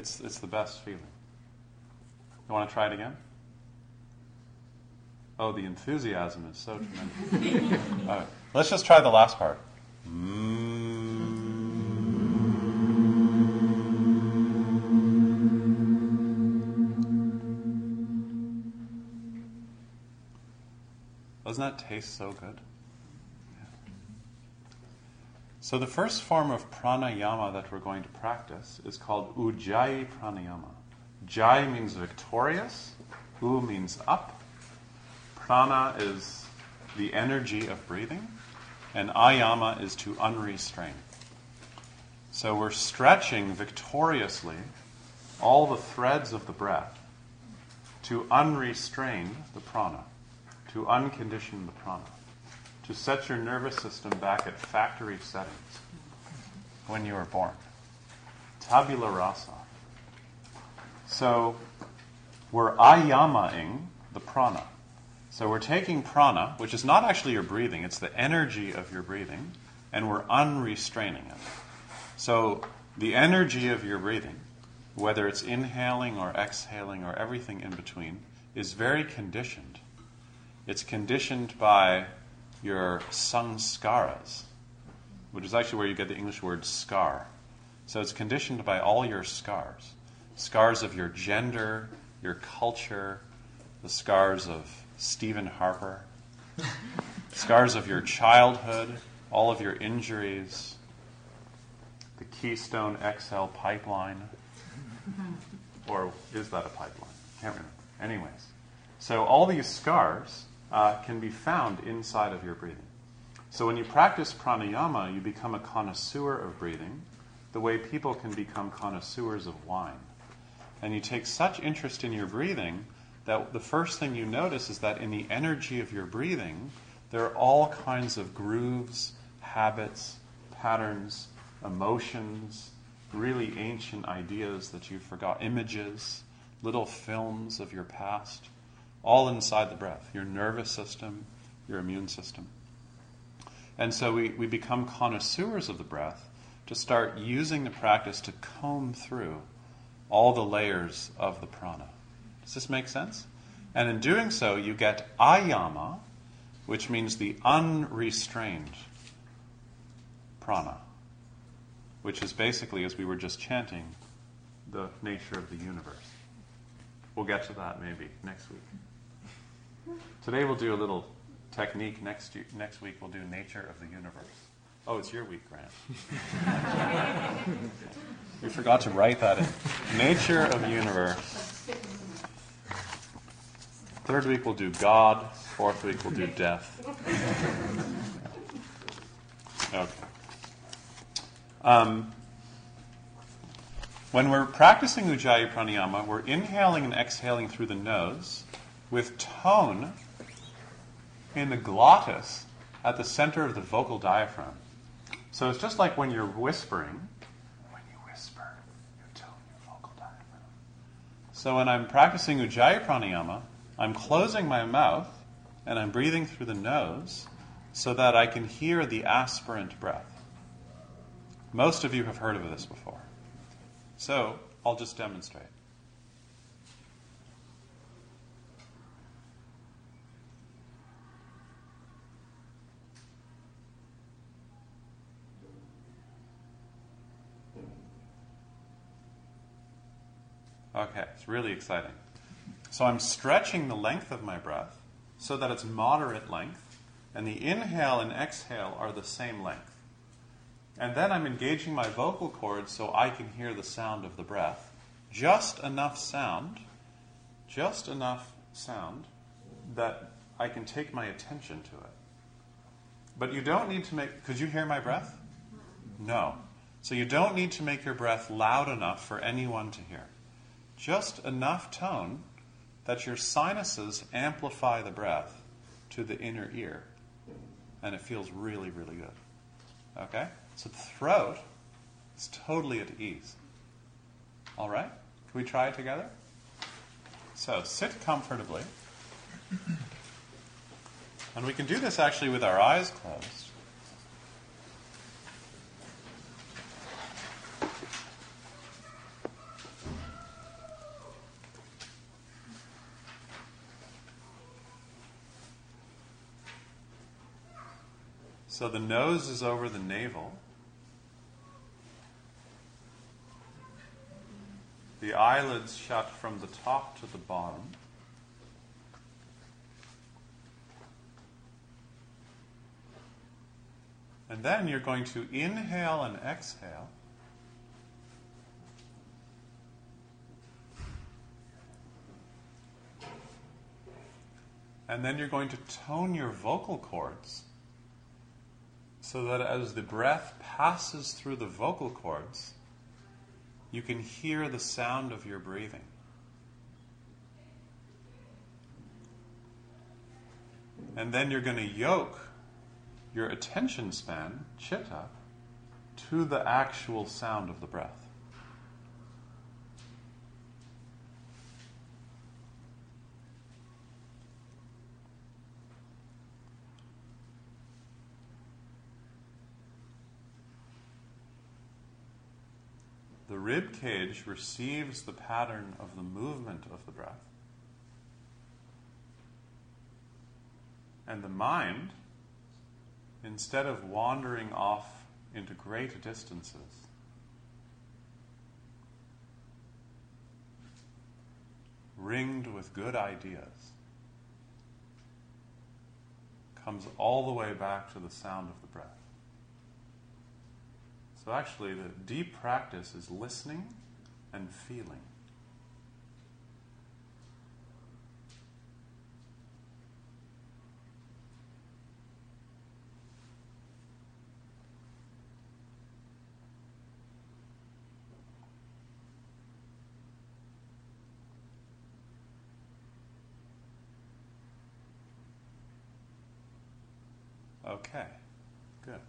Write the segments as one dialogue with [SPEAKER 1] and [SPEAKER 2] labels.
[SPEAKER 1] It's, it's the best feeling. You want to try it again? Oh, the enthusiasm is so tremendous. All right. Let's just try the last part. Doesn't that taste so good? So, the first form of pranayama that we're going to practice is called Ujjayi pranayama. Jai means victorious, U means up, prana is the energy of breathing, and ayama is to unrestrain. So, we're stretching victoriously all the threads of the breath to unrestrain the prana, to uncondition the prana to set your nervous system back at factory settings when you were born. Tabula rasa. So we're ayamaing the prana. So we're taking prana, which is not actually your breathing, it's the energy of your breathing, and we're unrestraining it. So the energy of your breathing, whether it's inhaling or exhaling or everything in between, is very conditioned. It's conditioned by your samskaras, which is actually where you get the English word scar. So it's conditioned by all your scars scars of your gender, your culture, the scars of Stephen Harper, scars of your childhood, all of your injuries, the Keystone XL pipeline. Or is that a pipeline? Can't remember. Anyways, so all these scars uh, can be found inside of your breathing. So when you practice pranayama, you become a connoisseur of breathing, the way people can become connoisseurs of wine. And you take such interest in your breathing that the first thing you notice is that in the energy of your breathing, there are all kinds of grooves, habits, patterns, emotions, really ancient ideas that you forgot, images, little films of your past all inside the breath your nervous system, your immune system. And so we, we become connoisseurs of the breath to start using the practice to comb through all the layers of the prana. Does this make sense? And in doing so, you get ayama, which means the unrestrained prana, which is basically, as we were just chanting, the nature of the universe. We'll get to that maybe next week. Today we'll do a little technique. Next, next week we'll do nature of the universe. Oh, it's your week, Grant. we forgot to write that in. Nature of the universe. Third week we'll do God. Fourth week we'll do death. Okay. Um, when we're practicing Ujjayi Pranayama, we're inhaling and exhaling through the nose with tone in the glottis at the center of the vocal diaphragm. So it's just like when you're whispering. When you whisper, you tone your vocal diaphragm. So when I'm practicing Ujjayi Pranayama, I'm closing my mouth and I'm breathing through the nose so that I can hear the aspirant breath. Most of you have heard of this before. So I'll just demonstrate. Okay, it's really exciting. So I'm stretching the length of my breath so that it's moderate length, and the inhale and exhale are the same length. And then I'm engaging my vocal cords so I can hear the sound of the breath. Just enough sound, just enough sound that I can take my attention to it. But you don't need to make, could you hear my breath? No. So you don't need to make your breath loud enough for anyone to hear. Just enough tone that your sinuses amplify the breath to the inner ear. And it feels really, really good. Okay? So the throat is totally at ease. All right? Can we try it together? So sit comfortably. And we can do this actually with our eyes closed. So the nose is over the navel. The eyelids shut from the top to the bottom. And then you're going to inhale and exhale. And then you're going to tone your vocal cords so that as the breath passes through the vocal cords, you can hear the sound of your breathing. And then you're going to yoke your attention span, chitta, to the actual sound of the breath. The rib cage receives the pattern of the movement of the breath. And the mind, instead of wandering off into great distances, ringed with good ideas, comes all the way back to the sound of the breath. So, actually, the deep practice is listening and feeling. Okay, good.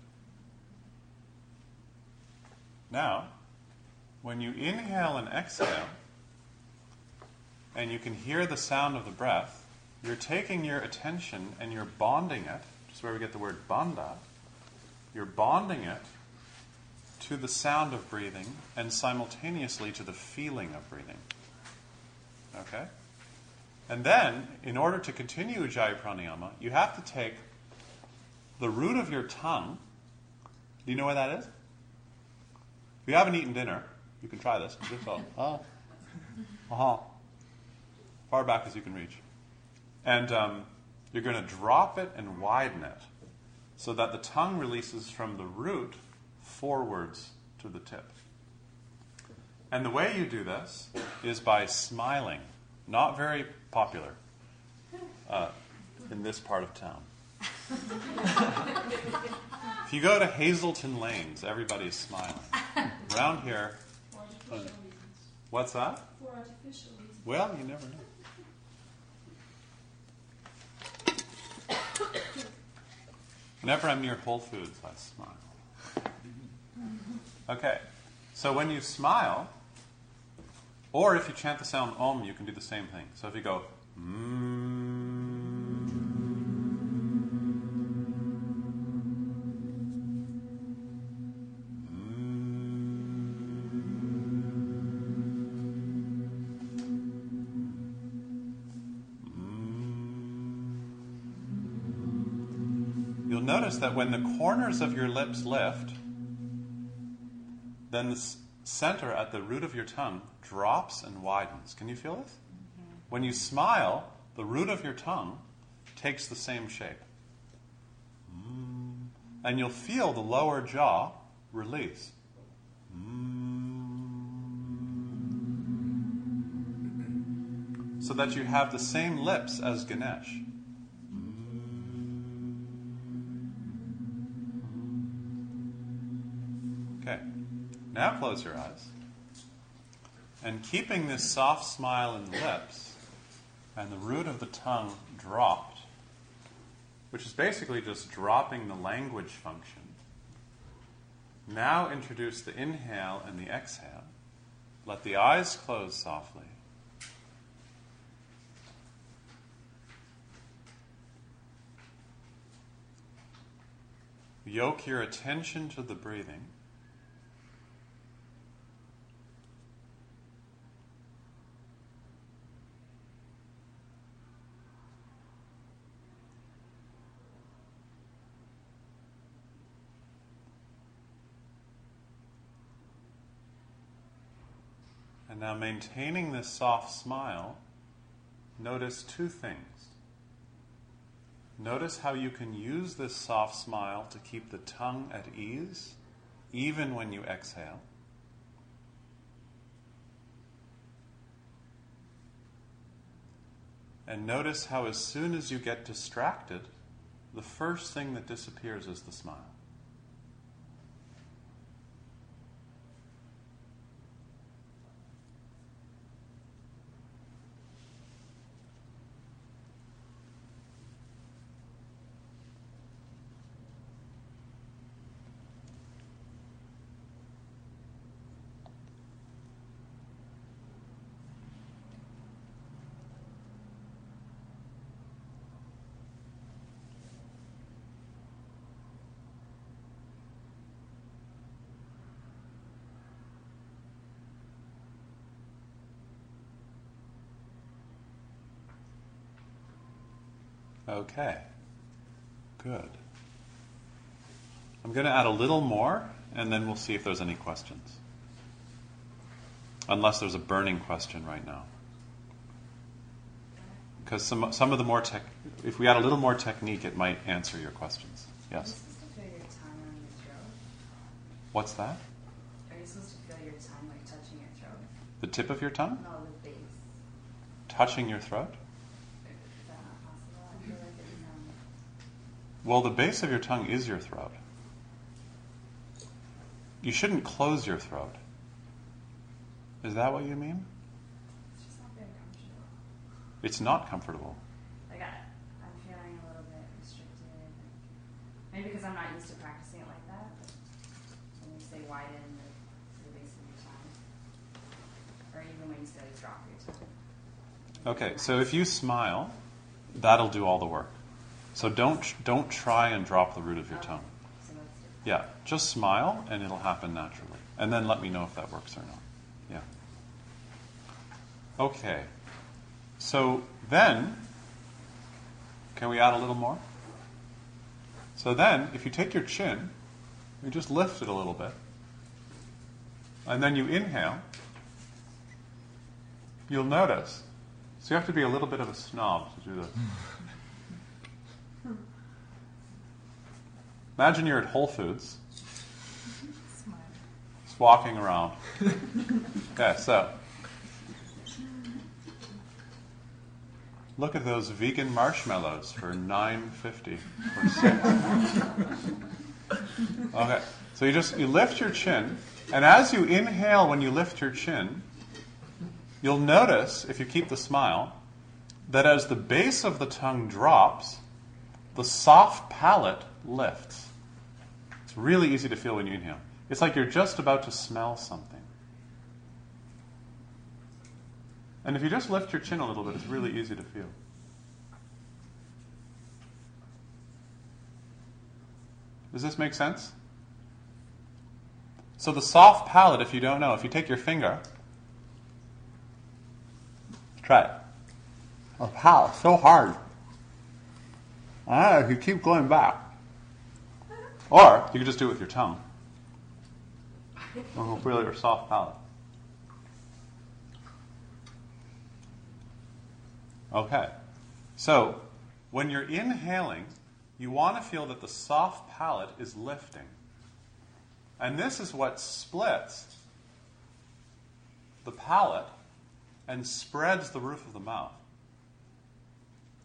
[SPEAKER 1] Now, when you inhale and exhale, and you can hear the sound of the breath, you're taking your attention and you're bonding it, which is where we get the word bandha. You're bonding it to the sound of breathing and simultaneously to the feeling of breathing. Okay? And then, in order to continue Ujjayi Pranayama, you have to take the root of your tongue. Do you know where that is? If you haven't eaten dinner, you can try this. Just all, uh huh, far back as you can reach, and um, you're going to drop it and widen it, so that the tongue releases from the root forwards to the tip. And the way you do this is by smiling. Not very popular uh, in this part of town. If you go to Hazelton Lanes, everybody's smiling. Around here, uh, what's that?
[SPEAKER 2] For artificial reasons.
[SPEAKER 1] Well, you never know. Whenever I'm near Whole Foods, I smile. Okay, so when you smile, or if you chant the sound Om, you can do the same thing. So if you go, you'll notice that when the corners of your lips lift, then the center at the root of your tongue drops and widens. Can you feel this? When you smile, the root of your tongue takes the same shape. Mm. And you'll feel the lower jaw release. Mm. So that you have the same lips as Ganesh. Okay, now close your eyes. And keeping this soft smile in the lips and the root of the tongue dropped, which is basically just dropping the language function. Now introduce the inhale and the exhale. Let the eyes close softly. Yoke your attention to the breathing. And now, maintaining this soft smile, notice two things. Notice how you can use this soft smile to keep the tongue at ease, even when you exhale. And notice how, as soon as you get distracted, the first thing that disappears is the smile. Okay. Good. I'm going to add a little more, and then we'll see if there's any questions. Unless there's a burning question right now. Because some, some of the more tech, if we add a little more technique, it might answer your questions. Yes?
[SPEAKER 2] Are you supposed to feel your tongue on your throat?
[SPEAKER 1] What's that?
[SPEAKER 2] Are you supposed to feel your tongue like touching your throat?
[SPEAKER 1] The tip of your tongue?
[SPEAKER 2] No, the base.
[SPEAKER 1] Touching your throat?
[SPEAKER 2] Is that not possible? I feel like it's um,
[SPEAKER 1] Well, the base of your tongue is your throat. You shouldn't close your throat. Is that what you mean?
[SPEAKER 2] it's just not very comfortable.
[SPEAKER 1] It's not comfortable.
[SPEAKER 2] Like I, I'm feeling a little bit restricted. Maybe because I'm not used to practicing it like that. But when you say widen the, the base of your tongue, or even when you say like drop your tongue.
[SPEAKER 1] Okay, so if you smile, that'll do all the work. So don't don't try and drop the root of your tongue. Yeah, just smile and it'll happen naturally. And then let me know if that works or not. Yeah. Okay. So then, can we add a little more? So then, if you take your chin, you just lift it a little bit, and then you inhale, you'll notice. So you have to be a little bit of a snob to do this. Imagine you're at Whole Foods, just walking around. Okay, so look at those vegan marshmallows for nine fifty or six. Okay, so you just you lift your chin, and as you inhale, when you lift your chin, you'll notice if you keep the smile that as the base of the tongue drops, the soft palate lifts. It's really easy to feel when you inhale. It's like you're just about to smell something. And if you just lift your chin a little bit, it's really easy to feel. Does this make sense? So the soft palate, if you don't know, if you take your finger, try it. Oh, how? So hard. Ah, you keep going back. Or you could just do it with your tongue. Oh, really, your soft palate. Okay. So, when you're inhaling, you want to feel that the soft palate is lifting. And this is what splits the palate and spreads the roof of the mouth,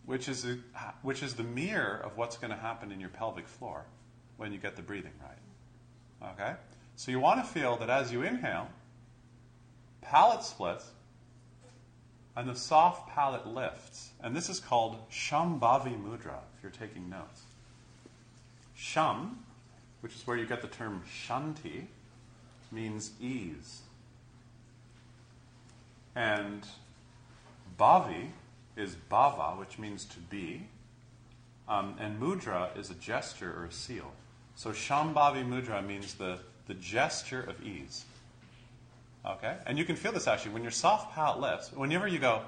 [SPEAKER 1] which is, a, which is the mirror of what's going to happen in your pelvic floor when you get the breathing right. Okay? So you want to feel that as you inhale, palate splits and the soft palate lifts. And this is called Shambhavi Mudra, if you're taking notes. Sham, which is where you get the term Shanti, means ease. And Bhavi is Bhava, which means to be. Um, and Mudra is a gesture or a seal. So Shambhavi Mudra means the, the gesture of ease. Okay? And you can feel this actually when your soft palate lifts. Whenever you go,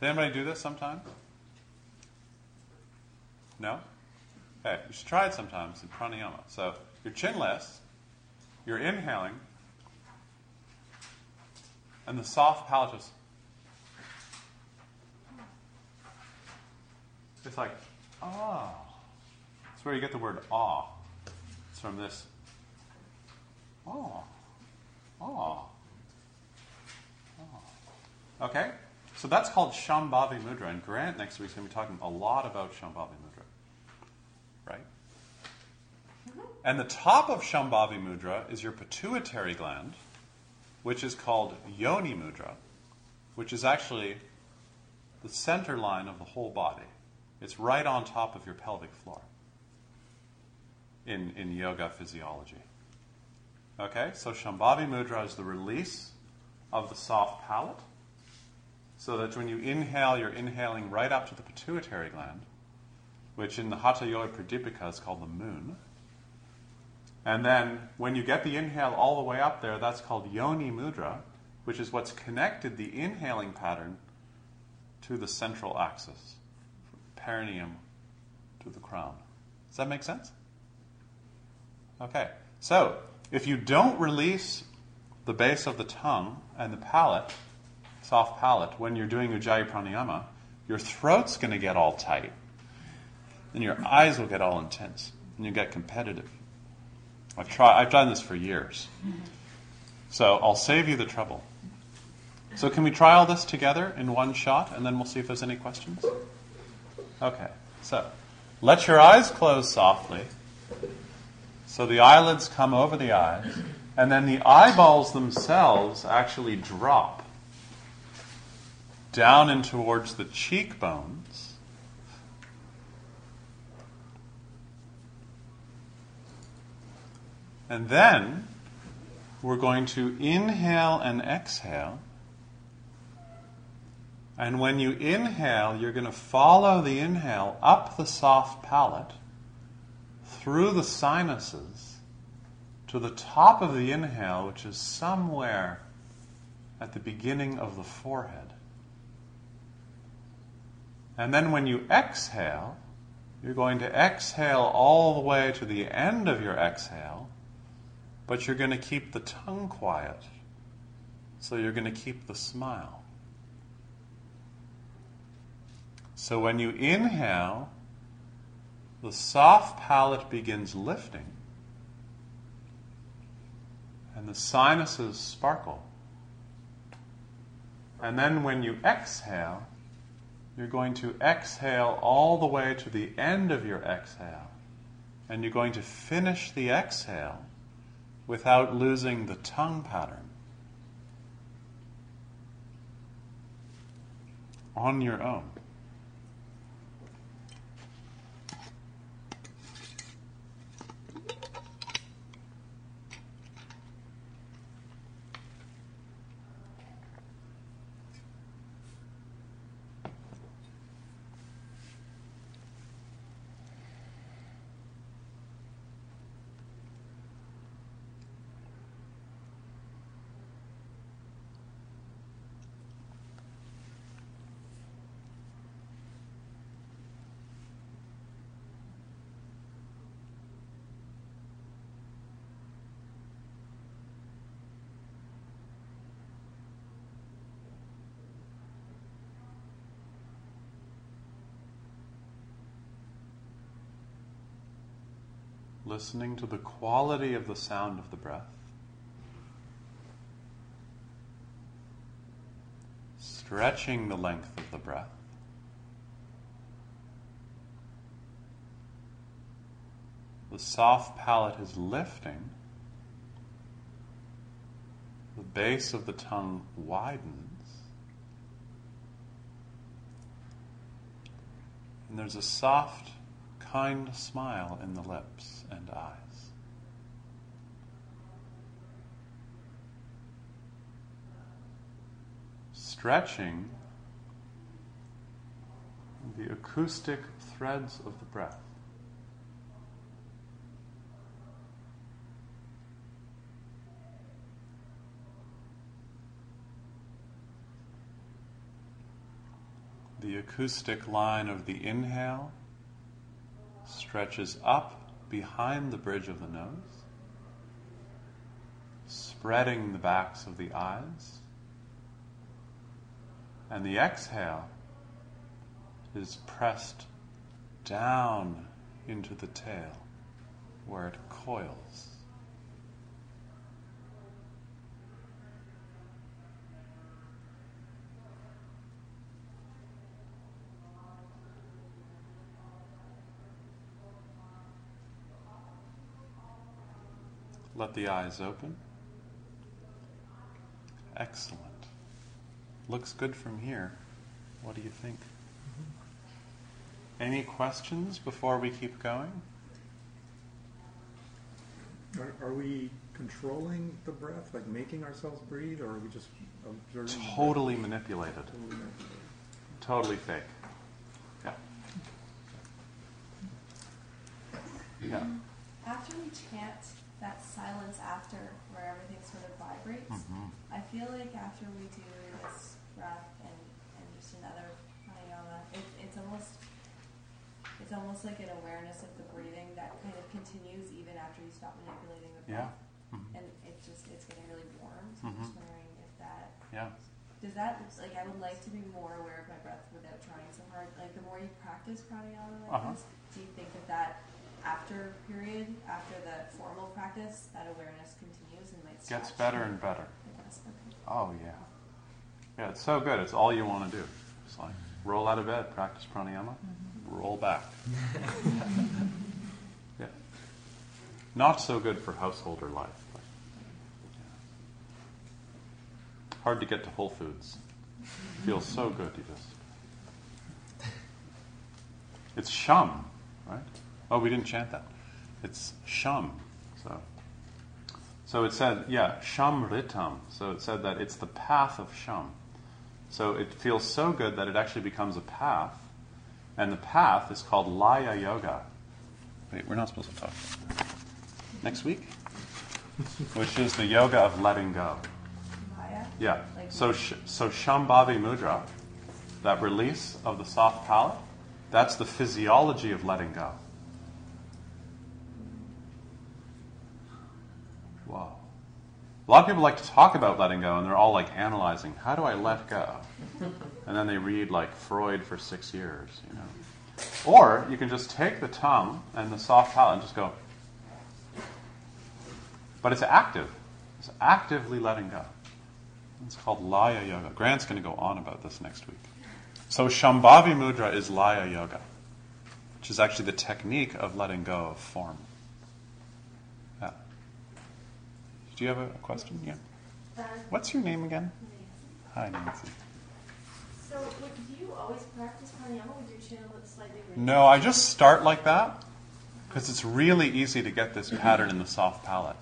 [SPEAKER 1] did anybody do this sometime? No? Okay, you should try it sometimes in pranayama. So your chin lifts, you're inhaling, and the soft palate just. It's like, ah. That's where you get the word ah. It's from this Oh. Oh. Oh. Okay? So that's called Shambhavi Mudra. And Grant next week is going to be talking a lot about Shambhavi Mudra. Right? And the top of Shambhavi Mudra is your pituitary gland, which is called Yoni Mudra, which is actually the center line of the whole body. It's right on top of your pelvic floor in, in yoga physiology. Okay, so Shambhavi Mudra is the release of the soft palate, so that when you inhale, you're inhaling right up to the pituitary gland, which in the Hatha Yoga Pradipika is called the moon. And then when you get the inhale all the way up there, that's called Yoni Mudra, which is what's connected the inhaling pattern to the central axis, perineum to the crown. Does that make sense? Okay, so if you don't release the base of the tongue and the palate, soft palate, when you're doing Ujjayi Pranayama, your throat's going to get all tight. And your eyes will get all intense. And you get competitive. I've, tried, I've done this for years. So I'll save you the trouble. So, can we try all this together in one shot and then we'll see if there's any questions? Okay, so let your eyes close softly. So the eyelids come over the eyes, and then the eyeballs themselves actually drop down in towards the cheekbones. And then we're going to inhale and exhale. And when you inhale, you're going to follow the inhale up the soft palate through the sinuses to the top of the inhale, which is somewhere at the beginning of the forehead. And then when you exhale, you're going to exhale all the way to the end of your exhale, but you're going to keep the tongue quiet. So you're going to keep the smile. So when you inhale, the soft palate begins lifting, and the sinuses sparkle. And then when you exhale, you're going to exhale all the way to the end of your exhale. And you're going to finish the exhale without losing the tongue pattern. On your own. Listening to the quality of the sound of the breath. Stretching the length of the breath. The soft palate is lifting. The base of the tongue widens. And there's a soft, kind smile in the lips and eyes. Stretching the acoustic threads of the breath. The acoustic line of the inhale stretches up behind the bridge of the nose, spreading the backs of the eyes. And the exhale is pressed down into the tail where it coils. Let the eyes open. Excellent. Looks good from here. What do you think? Any questions before we keep going?
[SPEAKER 3] Are, are we controlling the breath, like making ourselves breathe, or are we just observing?
[SPEAKER 1] Totally manipulated.
[SPEAKER 3] Totally manipulated.
[SPEAKER 1] Totally fake. Yeah. Um, yeah.
[SPEAKER 4] After we chant that silence after, where everything sort of vibrates,
[SPEAKER 1] Mhm.
[SPEAKER 4] I feel like after we do this breath and, and just another pranayama, it, it's almost it's almost like an awareness of the breathing that kind of continues even after you stop manipulating the
[SPEAKER 1] Yeah.
[SPEAKER 4] breath.
[SPEAKER 1] Mhm.
[SPEAKER 4] And it's just it's getting really warm. So I'm just
[SPEAKER 1] Mhm.
[SPEAKER 4] wondering if that
[SPEAKER 1] Yeah.
[SPEAKER 4] does that like I would like to be more aware of my breath without trying so hard. Like the more you practice pranayama like
[SPEAKER 1] Uh-huh.
[SPEAKER 4] this, do you think that that after period, after the formal practice, that awareness continues and might
[SPEAKER 1] Gets
[SPEAKER 4] stretch?
[SPEAKER 1] better and better.
[SPEAKER 4] It okay.
[SPEAKER 1] Oh, yeah. Yeah, it's so good. It's all you want to do. It's like roll out of bed, practice pranayama, mm-hmm. roll back. yeah. Not so good for householder life. But, yeah. Hard to get to Whole Foods. Feels so good. You just. It's shum, right? Oh, we didn't chant that. It's shum. So. So it said, yeah, sham ritam. So it said that it's the path of sham. So it feels so good that it actually becomes a path. And the path is called Laya Yoga. Wait, we're not supposed to talk. Next week? Which is the yoga of letting go. Yeah.
[SPEAKER 4] Like-
[SPEAKER 1] So, sh- so Shambhavi Mudra, that release of the soft palate, that's the physiology of letting go. Wow. A lot of people like to talk about letting go, and they're all like analyzing, how do I let go? And then they read like Freud for six years, you know. Or you can just take the tongue and the soft palate and just go. But it's active. It's actively letting go. It's called Laya Yoga. Grant's going to go on about this next week. So Shambhavi Mudra is Laya Yoga, which is actually the technique of letting go of form. Yeah. Do you have a question? Yeah. What's your name again? Hi, Nancy.
[SPEAKER 5] So, do you always practice pranayama with your channel slightly raised?
[SPEAKER 1] No, I just start like that because it's really easy to get this pattern in the soft palate.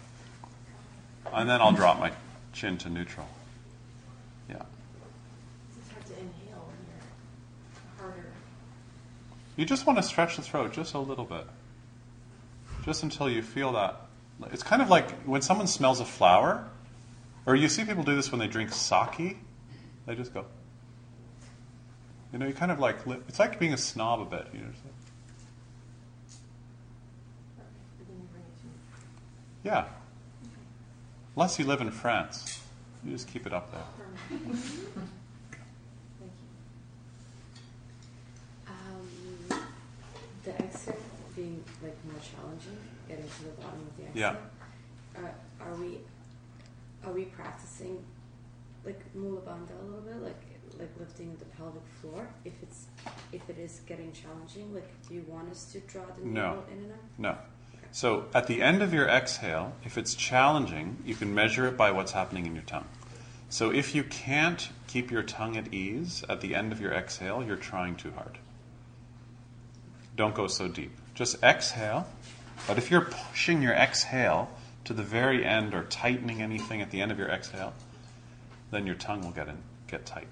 [SPEAKER 1] And then I'll drop my chin to neutral. Yeah.
[SPEAKER 5] It's hard to inhale when you're harder.
[SPEAKER 1] You just want to stretch the throat just a little bit. Just until you feel that. It's kind of like when someone smells a flower, or you see people do this when they drink sake, they just go. You know, you kind of like, it's like being a snob a bit. You know, yeah. Unless you live in France, you just keep it up there.
[SPEAKER 5] Thank you.
[SPEAKER 6] Um, the exhale being like more challenging, getting to the bottom of the
[SPEAKER 1] Yeah.
[SPEAKER 6] exhale. Uh, are we are we practicing like mula bandha a little bit, like like lifting the pelvic floor? If it's if it is getting challenging, like do you want us to draw the
[SPEAKER 1] No.
[SPEAKER 6] in and out?
[SPEAKER 1] No. So at the end of your exhale, if it's challenging, you can measure it by what's happening in your tongue. So if you can't keep your tongue at ease at the end of your exhale, you're trying too hard. Don't go so deep. Just exhale. But if you're pushing your exhale to the very end or tightening anything at the end of your exhale, then your tongue will get in, get tight.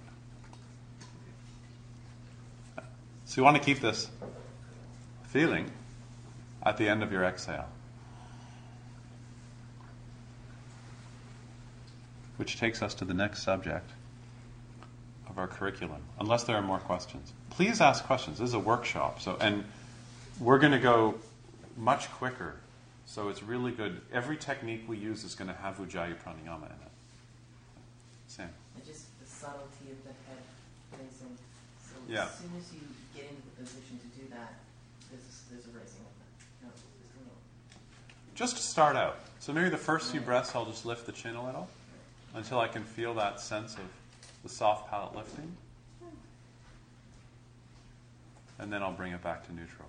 [SPEAKER 1] So you want to keep this feeling at the end of your exhale. Which takes us to the next subject of our curriculum. Unless there are more questions, please ask questions. This is a workshop, so and we're going to go much quicker. So it's really good. Every technique we use is going to have Ujjayi Pranayama in it. Sam.
[SPEAKER 7] And just the subtlety of the head raising. So
[SPEAKER 1] Yeah.
[SPEAKER 7] as soon as you get into the position to do that, there's, there's a raising of the just a little.
[SPEAKER 1] Just to start out. So maybe the first few breaths, I'll just lift the chin a little until I can feel that sense of the soft palate lifting. Hmm. And then I'll bring it back to neutral.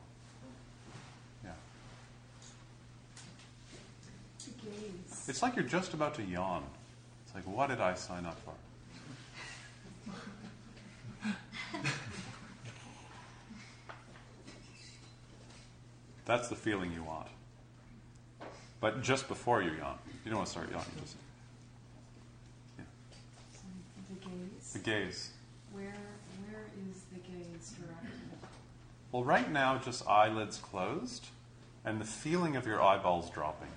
[SPEAKER 1] It's like you're just about to yawn. It's like, what did I sign up for? That's the feeling you want. But just before you yawn. You don't want to start yawning. Just
[SPEAKER 8] The gaze.
[SPEAKER 1] the gaze.
[SPEAKER 8] Where where is the gaze directed?
[SPEAKER 1] Well, right now, just eyelids closed and the feeling of your eyeballs dropping.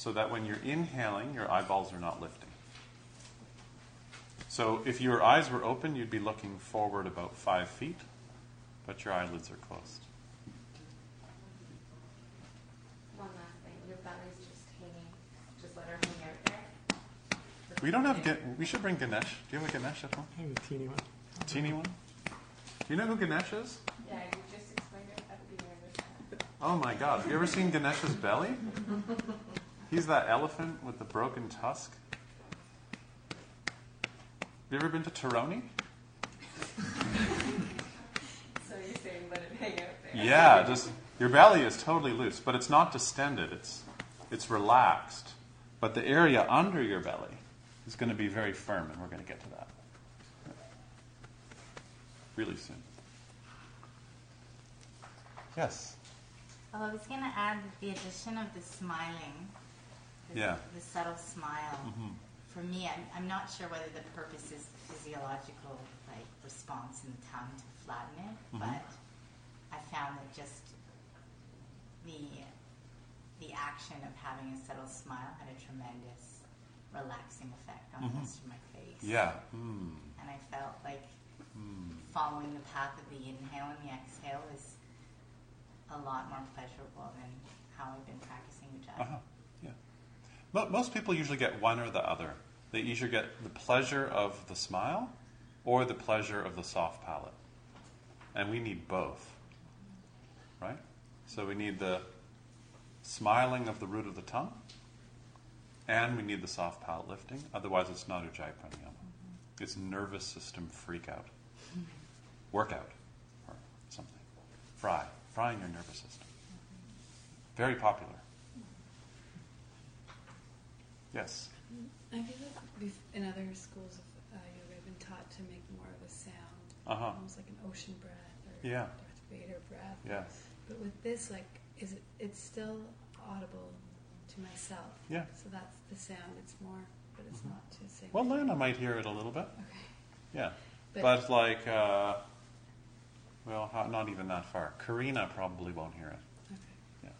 [SPEAKER 1] So that when you're inhaling, your eyeballs are not lifting. So if your eyes were open, you'd be looking forward about five feet, but your eyelids are closed.
[SPEAKER 2] One last thing, your belly's just hanging, just let her hang out there.
[SPEAKER 1] We don't have. Ga- We should bring Ganesh. Do you have a Ganesh at home?
[SPEAKER 3] I have a teeny one.
[SPEAKER 1] Teeny one. Do you know who Ganesh is?
[SPEAKER 2] Yeah, you just explained it at the beginning of this.
[SPEAKER 1] Oh my God! Have you ever seen Ganesh's belly? He's that elephant with the broken tusk. Have you ever been to Tironi?
[SPEAKER 2] So you're saying let it hang out there?
[SPEAKER 1] Yeah, just your belly is totally loose, but it's not distended. It's it's relaxed, but the area under your belly is going to be very firm, and we're going to get to that really soon. Yes.
[SPEAKER 9] Well, I was going to add the addition of the smiling, the,
[SPEAKER 1] Yeah.
[SPEAKER 9] the subtle smile.
[SPEAKER 1] Mhm.
[SPEAKER 9] For me, I'm, I'm not sure whether the purpose is the physiological like response in the tongue to flatten it,
[SPEAKER 1] Mhm.
[SPEAKER 9] but I found that just the the action of having a subtle smile had a tremendous relaxing effect on
[SPEAKER 1] Mhm.
[SPEAKER 9] the rest of my face.
[SPEAKER 1] Yeah. Mm.
[SPEAKER 9] And I felt like
[SPEAKER 1] Mm.
[SPEAKER 9] following the path of the inhale and the exhale is a lot more pleasurable than how I've been practicing.
[SPEAKER 1] Uh-huh. Mo- most people usually get one or the other. They either get the pleasure of the smile or the pleasure of the soft palate. And we need both. Right? So we need the smiling of the root of the tongue and we need the soft palate lifting. Otherwise, it's not Ujjayi Pranayama. It's nervous system freak out. Workout or something. Fry. Frying your nervous system. Very popular. Yes.
[SPEAKER 8] I feel like in other schools of uh, yoga, I've been taught to make more of a sound,
[SPEAKER 1] Uh-huh.
[SPEAKER 8] almost like an ocean breath or
[SPEAKER 1] Yeah.
[SPEAKER 8] Darth Vader breath.
[SPEAKER 1] Yeah.
[SPEAKER 8] But with this, like, is it? It's still audible to myself.
[SPEAKER 1] Yeah.
[SPEAKER 8] So that's the sound. It's more, but it's
[SPEAKER 1] Mhm.
[SPEAKER 8] not to sing.
[SPEAKER 1] Well, Lana might hear it a little bit.
[SPEAKER 8] Okay.
[SPEAKER 1] Yeah.
[SPEAKER 8] But-
[SPEAKER 1] But, like, uh, well, not even that far. Karina probably won't hear it.
[SPEAKER 8] Okay.
[SPEAKER 1] Yeah.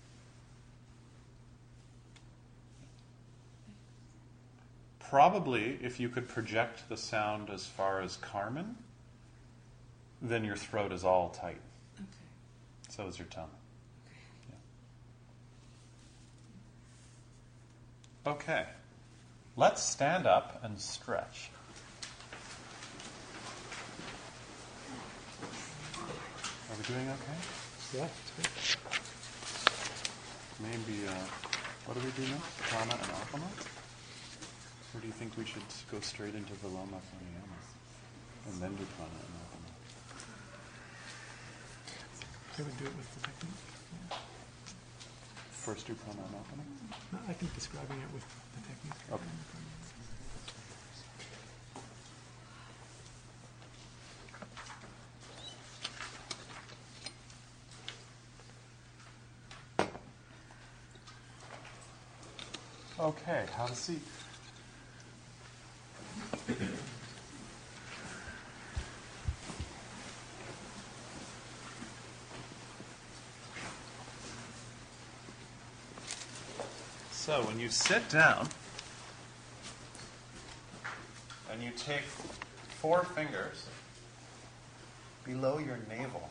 [SPEAKER 1] Probably, if you could project the sound as far as Carmen, then your throat is all tight.
[SPEAKER 8] Okay.
[SPEAKER 1] So is your tongue. Yeah. Okay. Let's stand up and stretch. Are we doing okay?
[SPEAKER 3] Yeah, it's good.
[SPEAKER 1] maybe, uh, what do we do next? Prana and Apana? Or do you think we should go straight into Viloma Pranayama and then do Prana and Apana?
[SPEAKER 3] I would do it with the technique. Yeah.
[SPEAKER 1] First do Prana and?
[SPEAKER 3] No, I think describing it with the technique.
[SPEAKER 1] Okay. Okay, have a seat. So when you sit down and you take four fingers below your navel,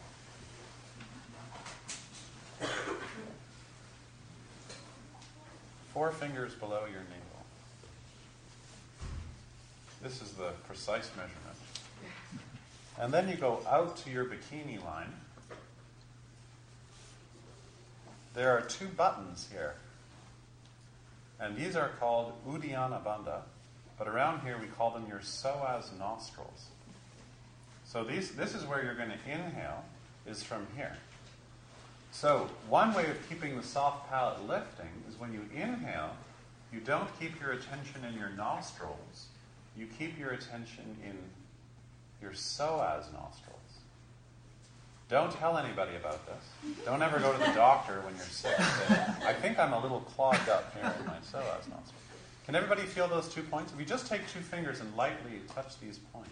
[SPEAKER 1] four fingers below your navel. This is the precise measurement. And then you go out to your bikini line. There are two buttons here. And these are called Uddiyana Bandha, but around here we call them your psoas nostrils. So these, this is where you're going to inhale, is from here. So one way of keeping the soft palate lifting is when you inhale, you don't keep your attention in your nostrils, you keep your attention in your psoas nostrils. Don't tell anybody about this. Don't ever go to the doctor when you're sick. I think I'm a little clogged up here in my psoas nostril. Can everybody feel those two points? If you just take two fingers and lightly touch these points.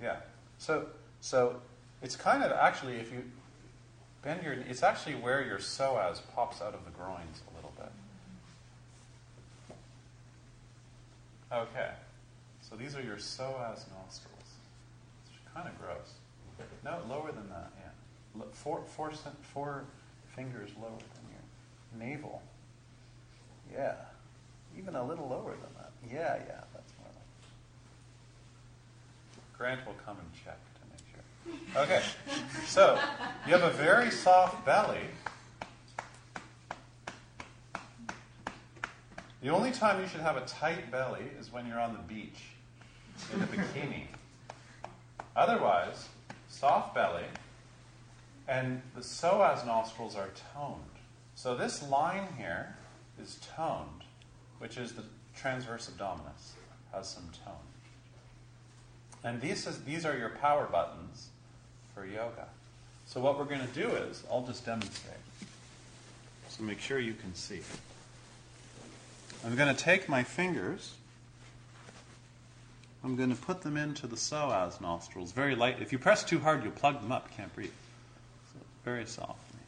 [SPEAKER 1] Yeah. So, so it's kind of actually, if you bend your, it's actually where your psoas pops out of the groins a little bit. Okay. So these are your psoas nostrils. Kind of gross. No, lower than that, yeah. Four, four, four fingers lower than your navel. Yeah. Even a little lower than that. Yeah, yeah, that's more like Grant will come and check to make sure. Okay, so you have a very soft belly. The only time you should have a tight belly is when you're on the beach in a bikini. Otherwise, soft belly, and the psoas nostrils are toned. So this line here is toned, which is the transverse abdominis, has some tone. And these, is, these are your power buttons for yoga. So what we're going to do is, I'll just demonstrate. So make sure you can see. I'm going to take my fingers. I'm going to put them into the psoas nostrils very light. If you press too hard, you'll plug them up. Can't breathe. So very softly.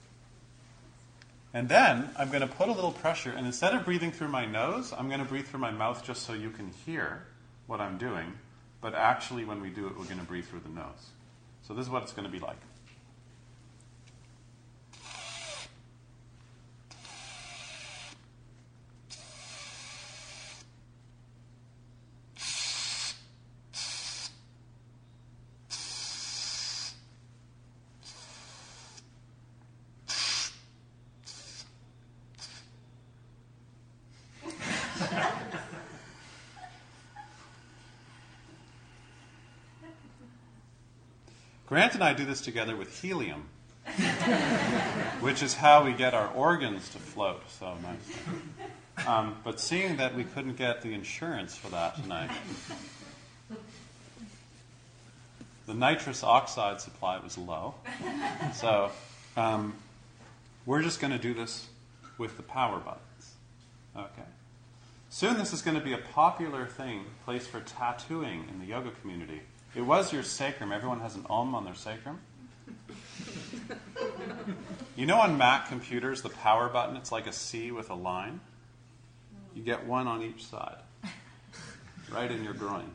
[SPEAKER 1] And then I'm going to put a little pressure, and instead of breathing through my nose, I'm going to breathe through my mouth just so you can hear what I'm doing. But actually, when we do it, we're going to breathe through the nose. So this is what it's going to be like. Grant and I do this together with helium, which is how we get our organs to float so nicely. Um, but seeing that we couldn't get the insurance for that tonight, the nitrous oxide supply was low. So um, we're just going to do this with the power buttons. Okay. Soon this is going to be a popular thing, place for tattooing in the yoga community. It was your sacrum. Everyone has an om on their sacrum. You know on Mac computers, the power button, it's like a C with a line? You get one on each side, right in your groin.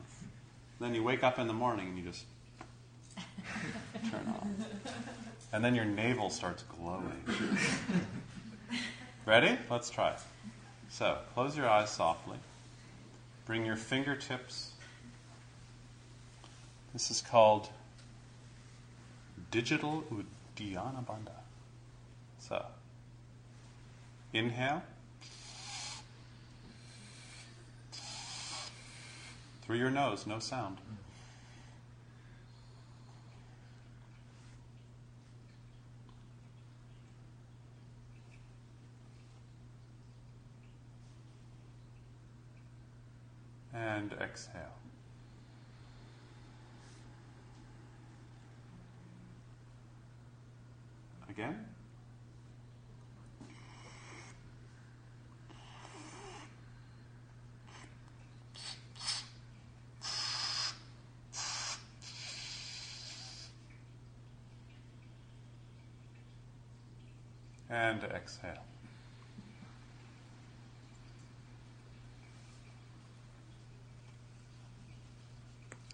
[SPEAKER 1] Then you wake up in the morning and you just turn on. And then your navel starts glowing. Ready? Let's try. So, close your eyes softly. Bring your fingertips. This is called digital Dhyana Bandha. So, inhale. Through your nose, no sound. And exhale. Again. And exhale.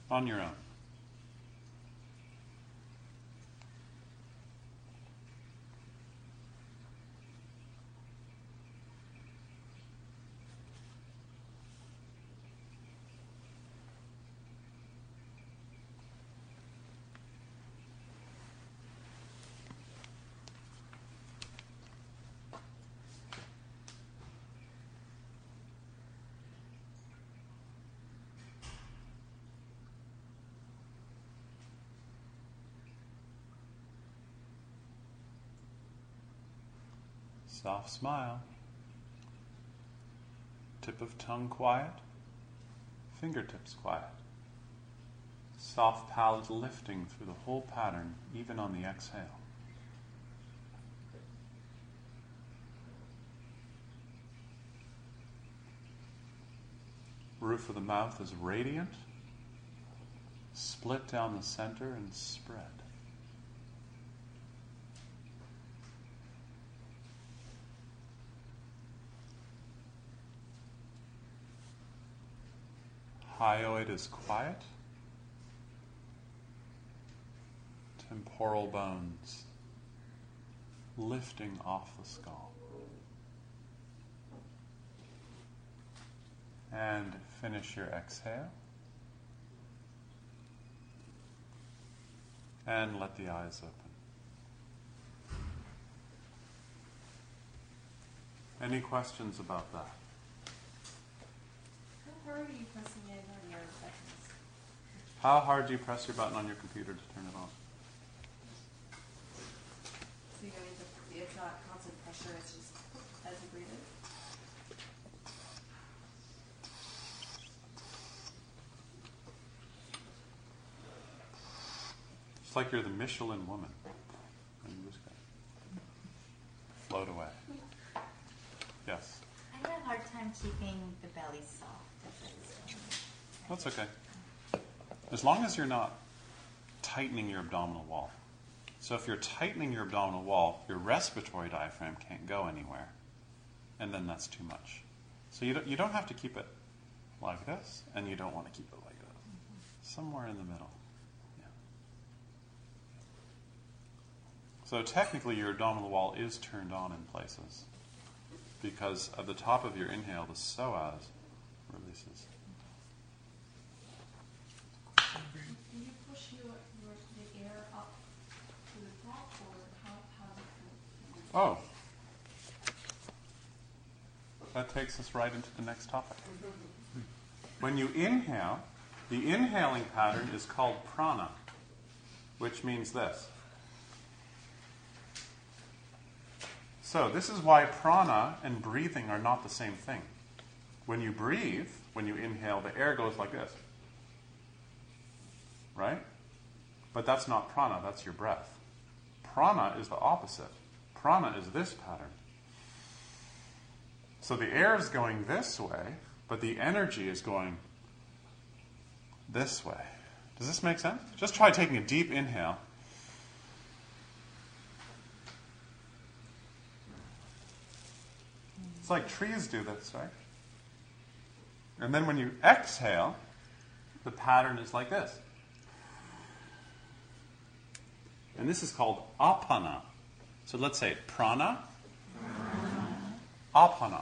[SPEAKER 1] On your own. Soft smile. Tip of tongue quiet. Fingertips quiet. Soft palate lifting through the whole pattern, even on the exhale. Roof of the mouth is radiant, split down the center and spread. Hyoid is quiet. Temporal bones lifting off the skull. And finish your exhale. And let the eyes open. Any questions about that?
[SPEAKER 4] How hard are you pressing in on your buttons?
[SPEAKER 1] How hard do you press your button on your computer to turn it on?
[SPEAKER 4] So you're going to, it's not constant pressure, it's just as you breathe in?
[SPEAKER 1] It's like you're the Michelin woman. And you just gotta float away. Yes,
[SPEAKER 9] I have a hard time keeping the belly soft.
[SPEAKER 1] That's okay. As long as you're not tightening your abdominal wall. So if you're tightening your abdominal wall, your respiratory diaphragm can't go anywhere. And then that's too much. So you don't, you don't have to keep it like this, and you don't want to keep it like this. Somewhere in the middle. Yeah. So technically, your abdominal wall is turned on in places because at the top of your inhale, the psoas releases.
[SPEAKER 5] Can you push your, your, the air up to the top or how, how do you?
[SPEAKER 1] Oh. That takes us right into the next topic. When you inhale, the inhaling pattern is called prana, which means this. So, this is why prana and breathing are not the same thing. When you breathe, when you inhale, the air goes like this. Right? But that's not prana, that's your breath. Prana is the opposite. Prana is this pattern. So the air is going this way, but the energy is going this way. Does this make sense? Just try taking a deep inhale. It's like trees do this, right? And then when you exhale, the pattern is like this. And this is called apana. So let's say prana, apana.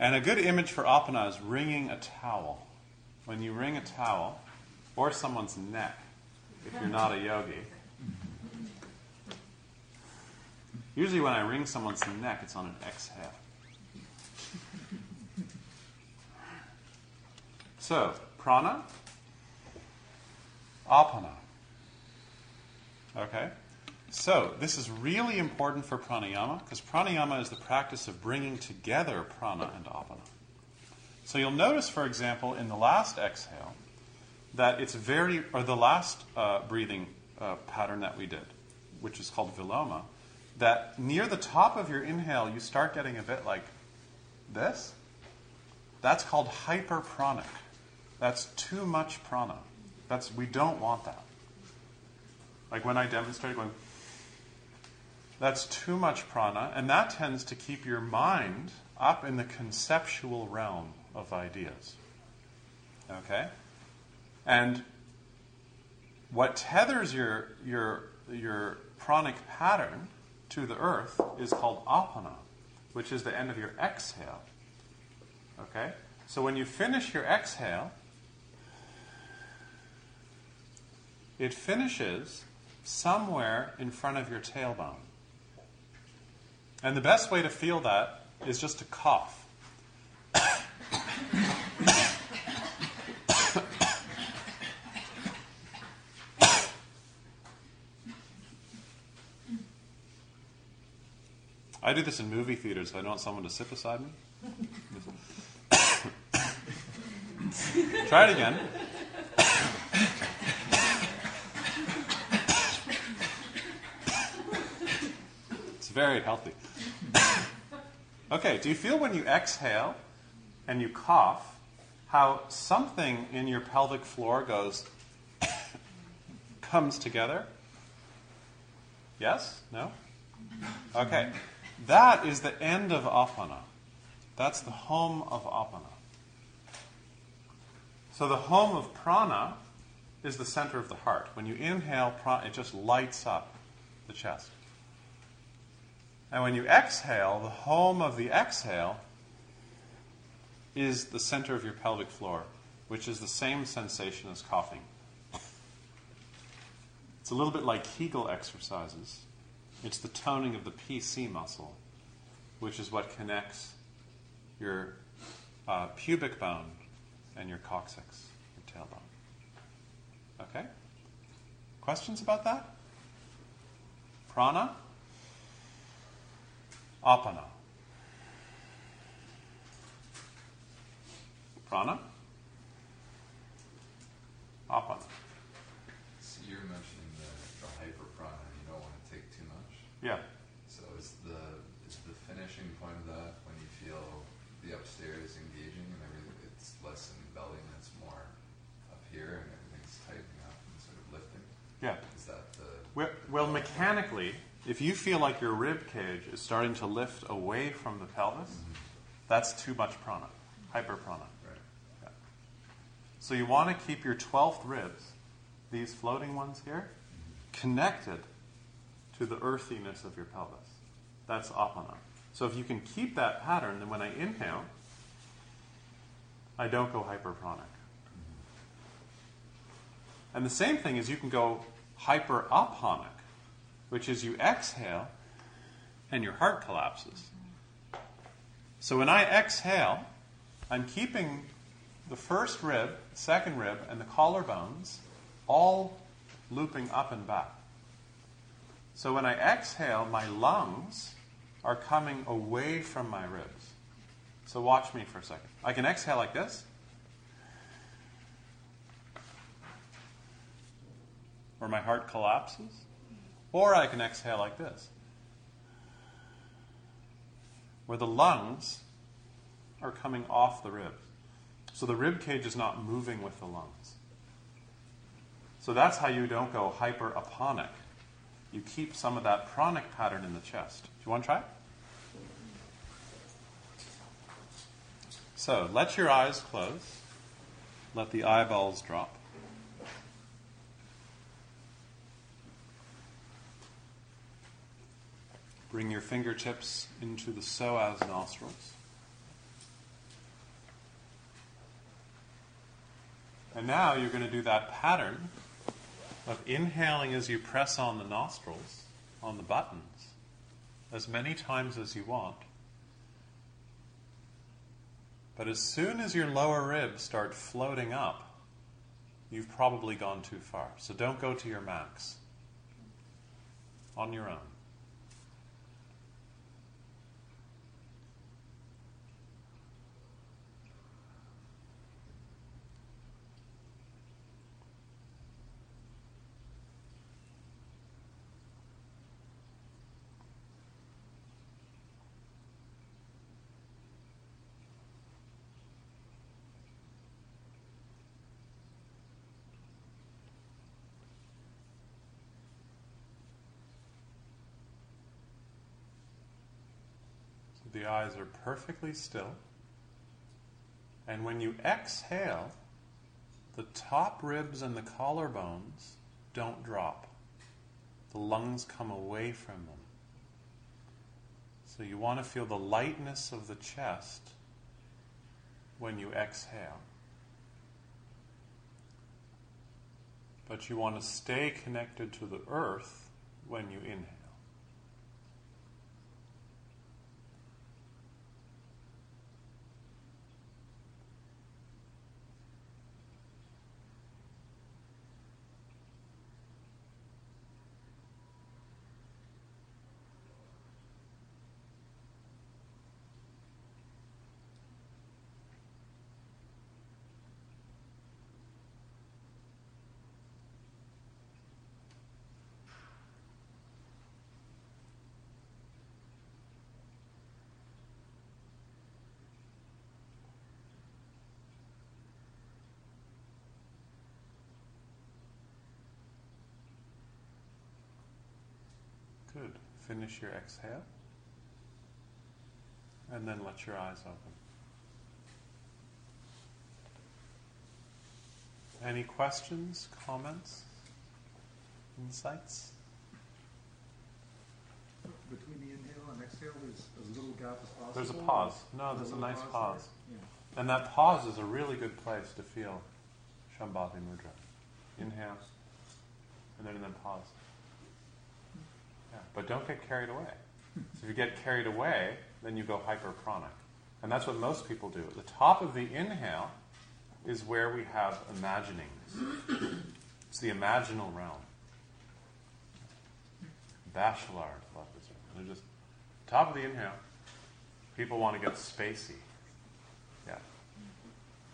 [SPEAKER 1] And a good image for apana is wringing a towel. When you wring a towel, or someone's neck, if you're not a yogi, Usually, when I wring someone's neck, it's on an exhale. So, prana, apana. Okay? So, this is really important for pranayama because pranayama is the practice of bringing together prana and apana. So, you'll notice, for example, in the last exhale, that it's very, or the last uh, breathing uh, pattern that we did, which is called viloma, that near the top of your inhale, you start getting a bit like this. That's called hyperpranic. That's too much prana. That's we don't want that. Like when I demonstrate going that's too much prana, and that tends to keep your mind up in the conceptual realm of ideas. Okay? And what tethers your your your pranic pattern to the earth is called apana, which is the end of your exhale. Okay? So when you finish your exhale, it finishes somewhere in front of your tailbone. And the best way to feel that is just to cough. I do this in movie theaters, so I don't want someone to sit beside me. Try it again. it's very healthy. Okay, do you feel when you exhale and you cough how something in your pelvic floor goes, comes together? Yes? No? Okay. That is the end of apana. That's the home of apana. So the home of prana is the center of the heart. When you inhale, prana, it just lights up the chest. And when you exhale, the home of the exhale is the center of your pelvic floor, which is the same sensation as coughing. It's a little bit like Kegel exercises. It's the toning of the PC muscle, which is what connects your uh, pubic bone and your coccyx, your tailbone. Okay? Questions about that? Prana? Apana. Prana? Apana.
[SPEAKER 10] So you're mentioning the, the hyperprana, you don't want to take too much.
[SPEAKER 1] Yeah.
[SPEAKER 10] So is the is the finishing point of that when you feel the upstairs engaging and everything? It's less in the belly and it's more up here and everything's tightening up and sort of lifting.
[SPEAKER 1] Yeah.
[SPEAKER 10] Is that the
[SPEAKER 1] Well, well, mechanically, if you feel like your rib cage is starting to lift away from the pelvis, that's too much prana, hyperprana.
[SPEAKER 10] right?
[SPEAKER 1] Yeah. So you want to keep your 12th ribs, these floating ones here, connected to the earthiness of your pelvis. That's apana. So if you can keep that pattern, then when I inhale, I don't go hyperpranic. Mm-hmm. And the same thing is you can go hyperaponic, which is you exhale and your heart collapses. So when I exhale, I'm keeping the first rib, second rib, and the collarbones all looping up and back. So when I exhale, my lungs are coming away from my ribs. So watch me for a second. I can exhale like this. Where my heart collapses. Or I can exhale like this. Where the lungs are coming off the ribs. So the rib cage is not moving with the lungs. So that's how you don't go hyperaponic. You keep some of that pranic pattern in the chest. Do you want to try? it? So let your eyes close. Let the eyeballs drop. Bring your fingertips into the psoas nostrils. And now you're going to do that pattern of inhaling as you press on the nostrils, on the buttons, as many times as you want. But as soon as your lower ribs start floating up, you've probably gone too far. So don't go to your max on your own. The eyes are perfectly still. And when you exhale, the top ribs and the collarbones don't drop. The lungs come away from them. So you want to feel the lightness of the chest when you exhale. But you want to stay connected to the earth when you inhale. Good. Finish your exhale. And then let your eyes open. Any questions, comments, insights?
[SPEAKER 3] Between the inhale and exhale, there's as little gap as possible?
[SPEAKER 1] There's a pause. No, there's a
[SPEAKER 3] little
[SPEAKER 1] nice
[SPEAKER 3] there?
[SPEAKER 1] pause.
[SPEAKER 3] Yeah.
[SPEAKER 1] And that pause is a really good place to feel Shambhavi Mudra. Inhale, and then and then pause. But don't get carried away. So if you get carried away, then you go hyperpranic. And that's what most people do. At the top of the inhale is where we have imaginings. it's the imaginal realm. Bachelard love this. They're just top of the inhale. People want to get spacey. Yeah.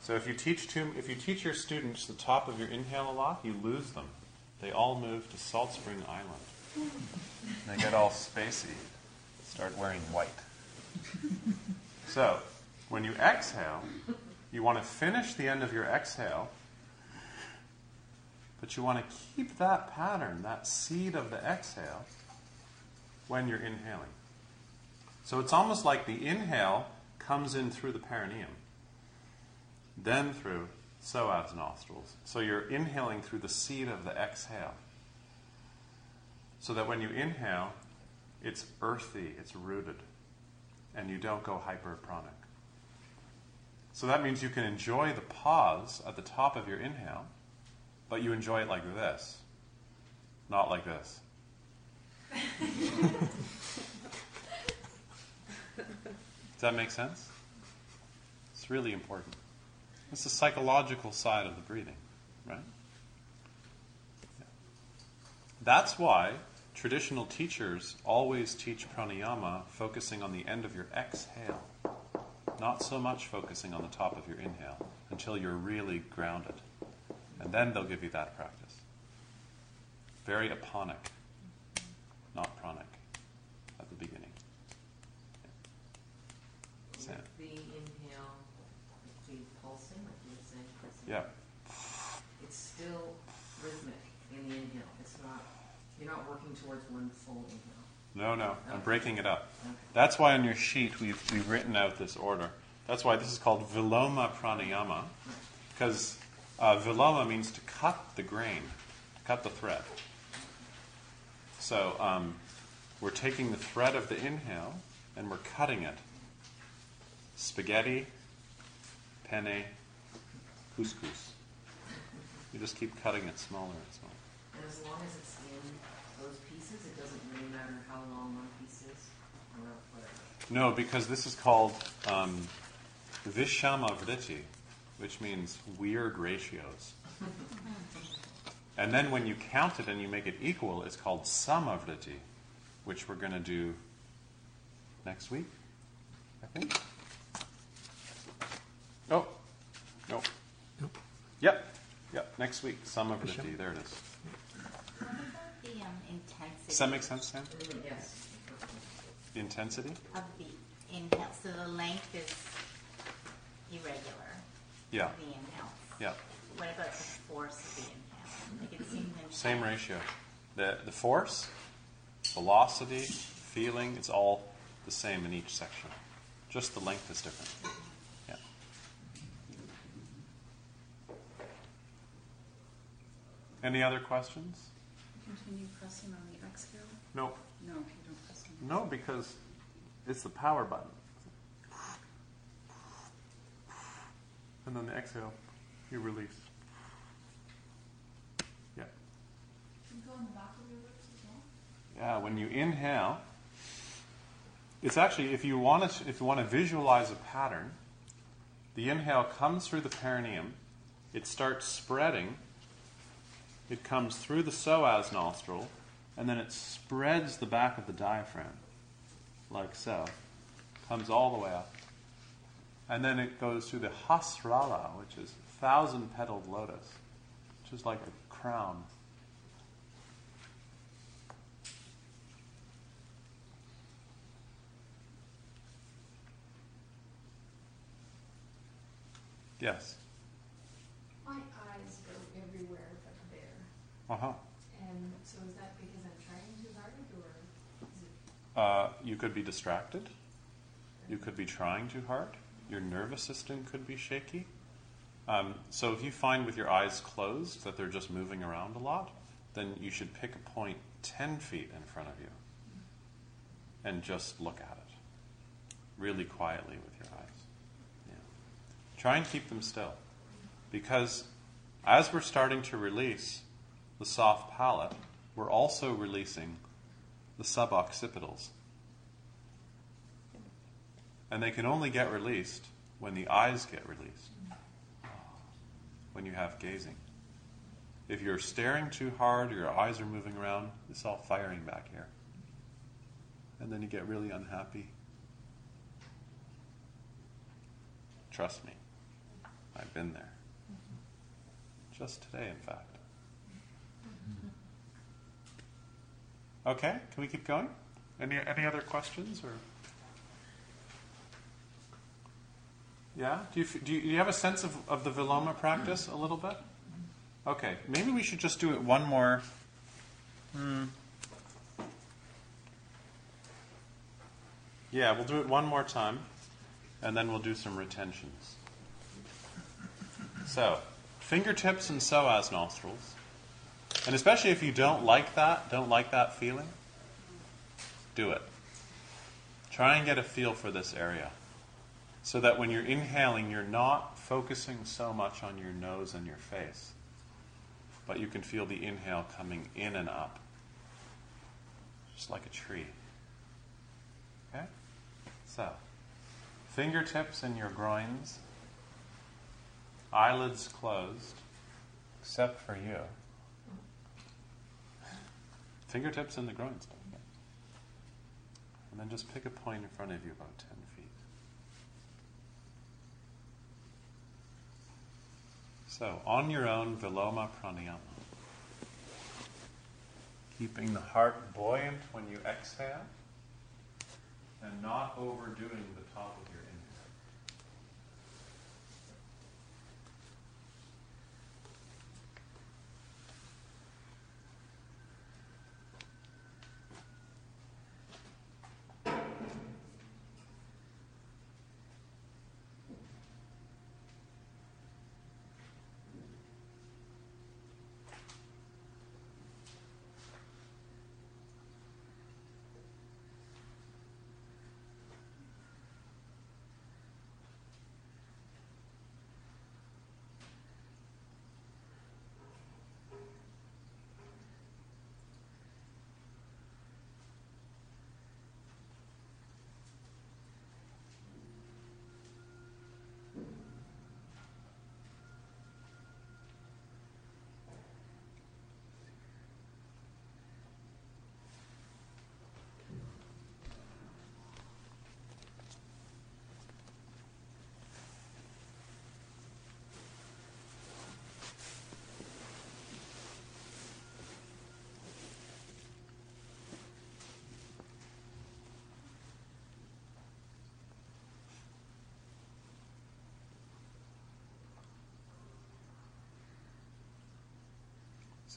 [SPEAKER 1] So if you teach to, if you teach your students the top of your inhale a lot, you lose them. They all move to Salt Spring Island. They get all spacey. Start wearing white. So, when you exhale, you want to finish the end of your exhale, but you want to keep that pattern, that seed of the exhale, when you're inhaling. So it's almost like the inhale comes in through the perineum, then through psoas nostrils. So you're inhaling through the seed of the exhale. So that when you inhale, it's earthy, it's rooted, and you don't go hyperpranic. So that means you can enjoy the pause at the top of your inhale, but you enjoy it like this, not like this. Does that make sense? It's really important. It's the psychological side of the breathing, right? That's why traditional teachers always teach pranayama focusing on the end of your exhale, not so much focusing on the top of your inhale until you're really grounded. And then they'll give you that practice. Very aponic, not pranic at the beginning. Sam.
[SPEAKER 7] The inhale, the pulsing, like you were saying.
[SPEAKER 1] Yeah.
[SPEAKER 7] It's still rhythmic in the inhale. It's not, you're not working towards one full inhale.
[SPEAKER 1] No, no, I'm breaking it up.
[SPEAKER 7] Okay.
[SPEAKER 1] That's why on your sheet we've, we've written out this order. That's why this is called Viloma Pranayama, because uh, Viloma means to cut the grain, cut the thread. So um, we're taking the thread of the inhale and we're cutting it. Spaghetti, penne, couscous. You just keep cutting it smaller and smaller.
[SPEAKER 7] And as long as it's pieces, it doesn't really matter how long one piece is. or whatever.
[SPEAKER 1] No, because this is called um, Vishama Vritti, which means weird ratios. and then when you count it and you make it equal, it's called Samavritti, which we're going to do next week, I think. Oh, no. Nope. Yep, yep, next week, Samavritti, there it is.
[SPEAKER 9] What about the um, intensity
[SPEAKER 1] Does that make sense, Sam?
[SPEAKER 7] Yes.
[SPEAKER 1] The intensity?
[SPEAKER 9] of the inhale? So the length is irregular.
[SPEAKER 1] Yeah,
[SPEAKER 9] The inhale.
[SPEAKER 1] yeah.
[SPEAKER 9] What about the force of the inhale? Like it seems intense.
[SPEAKER 1] Same ratio. The, the force, velocity, feeling, it's all the same in each section. Just the length is different. Yeah. Any other questions?
[SPEAKER 11] Continue pressing on the exhale.
[SPEAKER 1] No.
[SPEAKER 11] No, you don't press on
[SPEAKER 1] No, because it's the power button. And then the exhale, you release. Yeah.
[SPEAKER 5] You go in the back of your lips as well?
[SPEAKER 1] Yeah, when you inhale, it's actually if you want to if you want to visualize a pattern, the inhale comes through the perineum, it starts spreading, it comes through the psoas nostril, and then it spreads the back of the diaphragm, like so, comes all the way up, and then it goes through the sahasrara, which is thousand petaled lotus, which is like a crown. Yes.
[SPEAKER 5] My eyes go everywhere but there.
[SPEAKER 1] Uh huh.
[SPEAKER 5] And so is that because I'm trying too hard or is it
[SPEAKER 1] Uh, you could be distracted. You could be trying too hard. Your nervous system could be shaky. Um, so if you find with your eyes closed that they're just moving around a lot, then you should pick a point 10 feet in front of you and just look at it really quietly with your eyes. Yeah. Try and keep them still. Because as we're starting to release the soft palate, we're also releasing the suboccipitals. And they can only get released when the eyes get released, when you have gazing. If you're staring too hard or your eyes are moving around, it's all firing back here. And then you get really unhappy. Trust me, I've been there. Just today, in fact. Okay, can we keep going? Any any other questions or? Yeah. Do you do you, do you have a sense of, of the Viloma practice a little bit? Okay, maybe we should just do it one more. Hmm. Yeah, we'll do it one more time, and then we'll do some retentions. So, fingertips and psoas nostrils. And especially if you don't like that, don't like that feeling, do it. Try and get a feel for this area. So that when you're inhaling, you're not focusing so much on your nose and your face, but you can feel the inhale coming in and up, just like a tree. Okay? So, fingertips in your groins, eyelids closed, except for you. Fingertips in the groins. And then just pick a point in front of you about 10 feet. So, on your own, Viloma Pranayama. Keeping the heart buoyant when you exhale and not overdoing the top of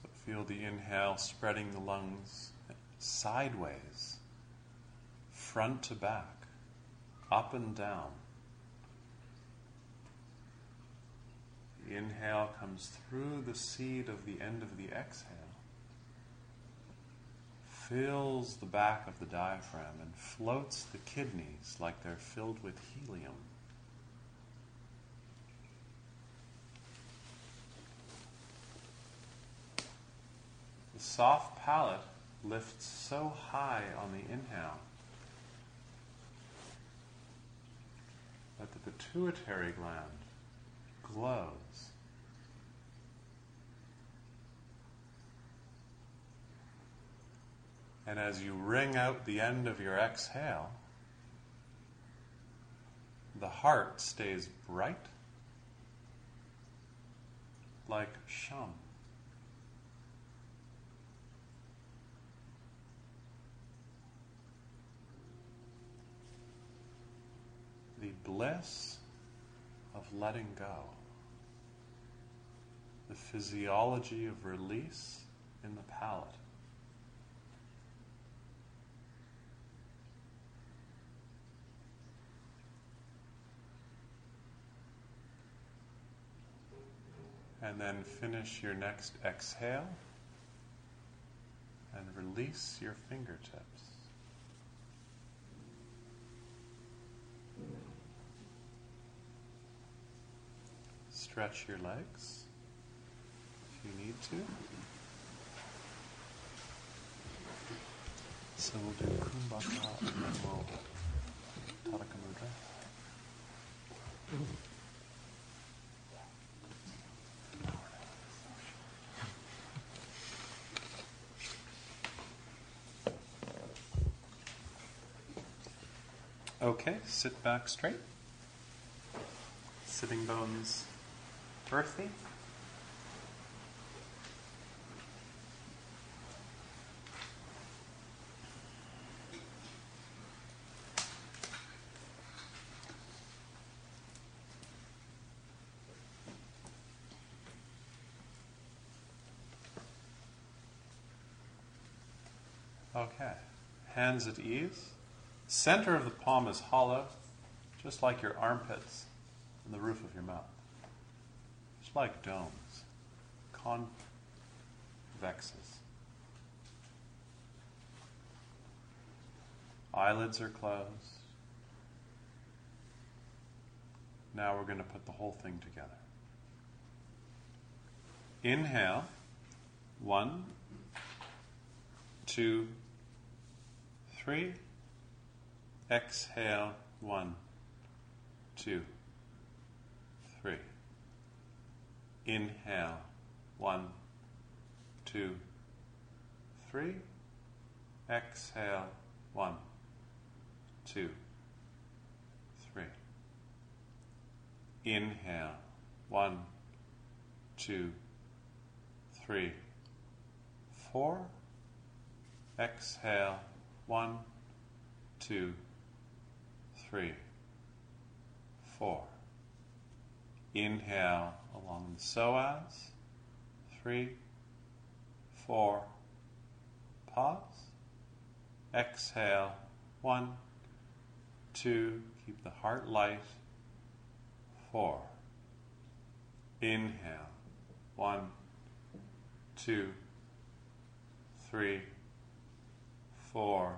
[SPEAKER 1] So feel the inhale spreading the lungs sideways, front to back, up and down. The inhale comes through the seed of the end of the exhale, fills the back of the diaphragm, and floats the kidneys like they're filled with helium. The soft palate lifts so high on the inhale that the pituitary gland glows. And as you wring out the end of your exhale, the heart stays bright like shum. The bliss of letting go, the physiology of release in the palate. And then finish your next exhale and release your fingertips. Stretch your legs if you need to. So we'll do Kumbhaka and then we'll Tadaga Mudra. Okay, sit back straight. Sitting bones earthy. Okay, hands at ease. Center of the palm is hollow, just like your armpits and the roof of your mouth. Just like domes, convexes. Eyelids are closed. Now we're going to put the whole thing together. Inhale. One, two, three. Exhale. One, two, three. Inhale. One, two, three. Exhale. One, two, three. Inhale. One, two, three, four. Exhale. One, two, three, four. Inhale along the psoas. Three, four. Pause. Exhale. One, two. Keep the heart light. Four. Inhale. One, two, three, four.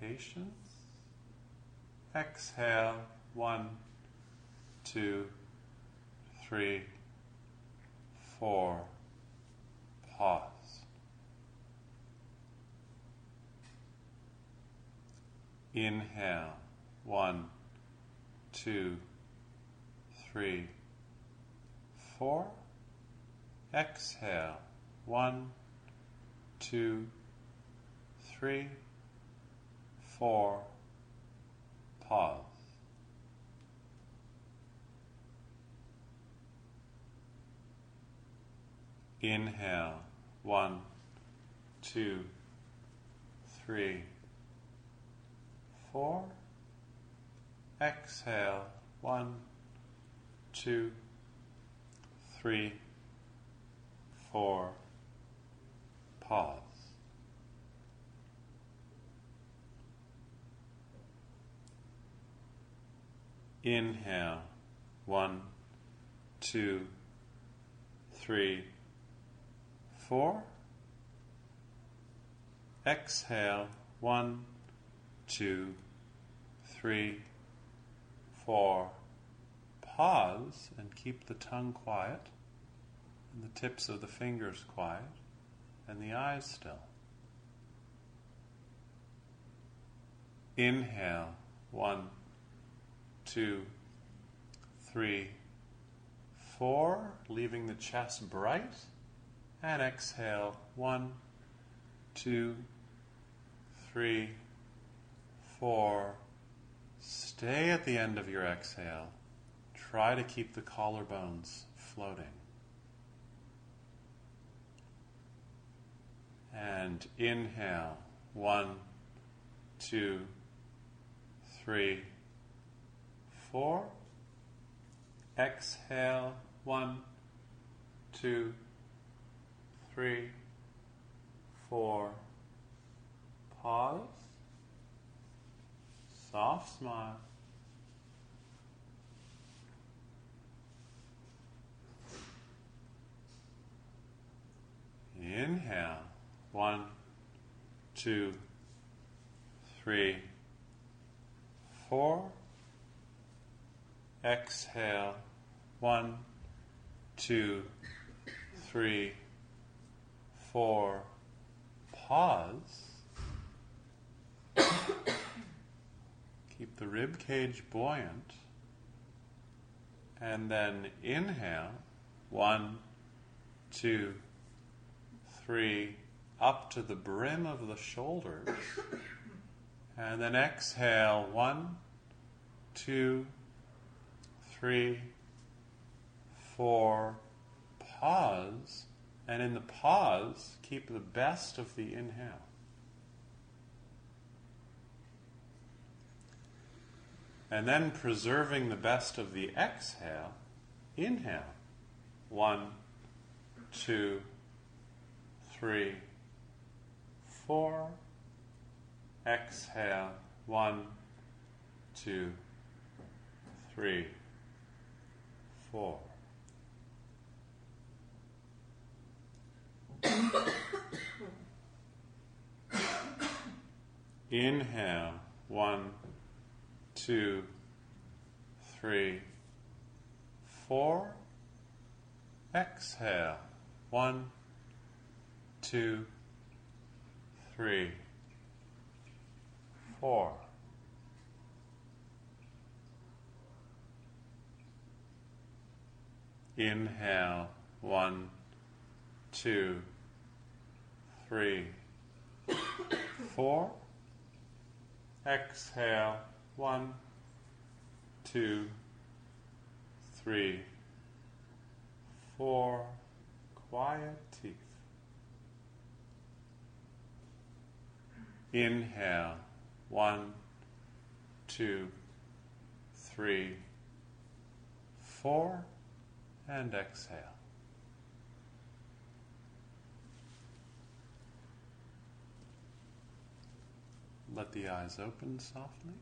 [SPEAKER 1] Patience. Exhale. One, two, three, four. Pause. Inhale. One, two, three, four. Exhale. One, two, three, four. Pause. Inhale. One, two, three, four. Exhale. One, two, three, four. pause. Inhale, one, two, three, four. Exhale, one, two, three, four. Pause and keep the tongue quiet and the tips of the fingers quiet and the eyes still. Inhale, one, two, three, four, leaving the chest bright. And exhale, one, two, three, four. Stay at the end of your exhale. Try to keep the collarbones floating. And inhale, one, two, three, four. Exhale, one, two, three, four. Pause. Soft smile. Inhale. One, two, three, four. Exhale. One, two, three, four. Pause. Keep the rib cage buoyant. And then inhale. One, two, three, up to the brim of the shoulders. And then exhale. One, two, three, four. Pause. And in the pause, keep the best of the inhale. And then preserving the best of the exhale, inhale. One, two, three, four. Exhale. One, two, three, four. Inhale. One, two, three, four. Exhale. One, two, three, four. Inhale. One, two, three, four. Exhale. One, two, three, four. Quiet teeth. Inhale. One, two, three, four. And exhale. Let the eyes open softly.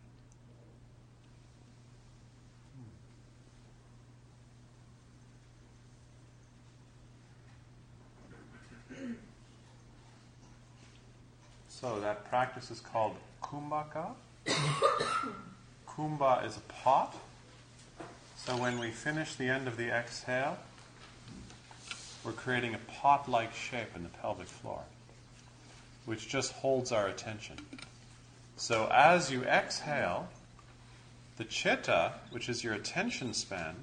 [SPEAKER 1] So that practice is called kumbhaka. Kumbha is a pot. So when we finish the end of the exhale, we're creating a pot like shape in the pelvic floor, which just holds our attention. So as you exhale, the chitta, which is your attention span,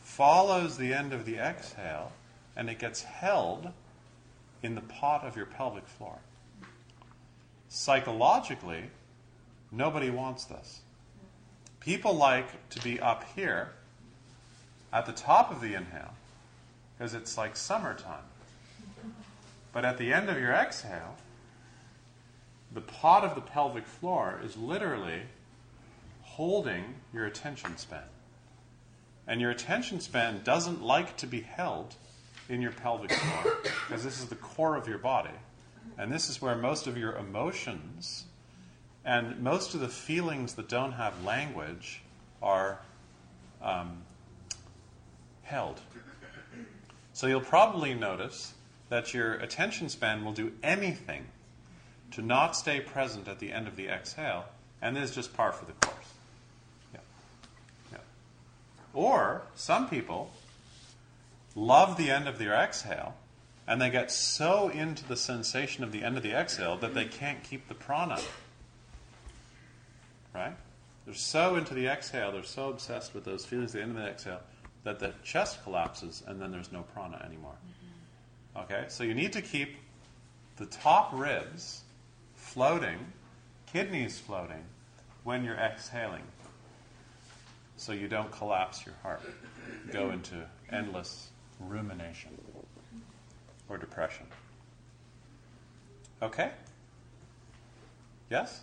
[SPEAKER 1] follows the end of the exhale and it gets held in the pot of your pelvic floor. Psychologically, nobody wants this. People like to be up here at the top of the inhale because it's like summertime. But at the end of your exhale, the pot of the pelvic floor is literally holding your attention span. And your attention span doesn't like to be held in your pelvic floor because this is the core of your body. And this is where most of your emotions and most of the feelings that don't have language are um, held. So you'll probably notice that your attention span will do anything to not stay present at the end of the exhale, and this is just par for the course. Yeah. Yeah. Or some people love the end of their exhale, and they get so into the sensation of the end of the exhale that they can't keep the prana. Right? They're so into the exhale, they're so obsessed with those feelings at the end of the exhale that the chest collapses and then there's no prana anymore. Mm-hmm. Okay? So you need to keep the top ribs floating, kidneys floating, when you're exhaling. So you don't collapse your heart, go into endless rumination or depression. Okay? Yes?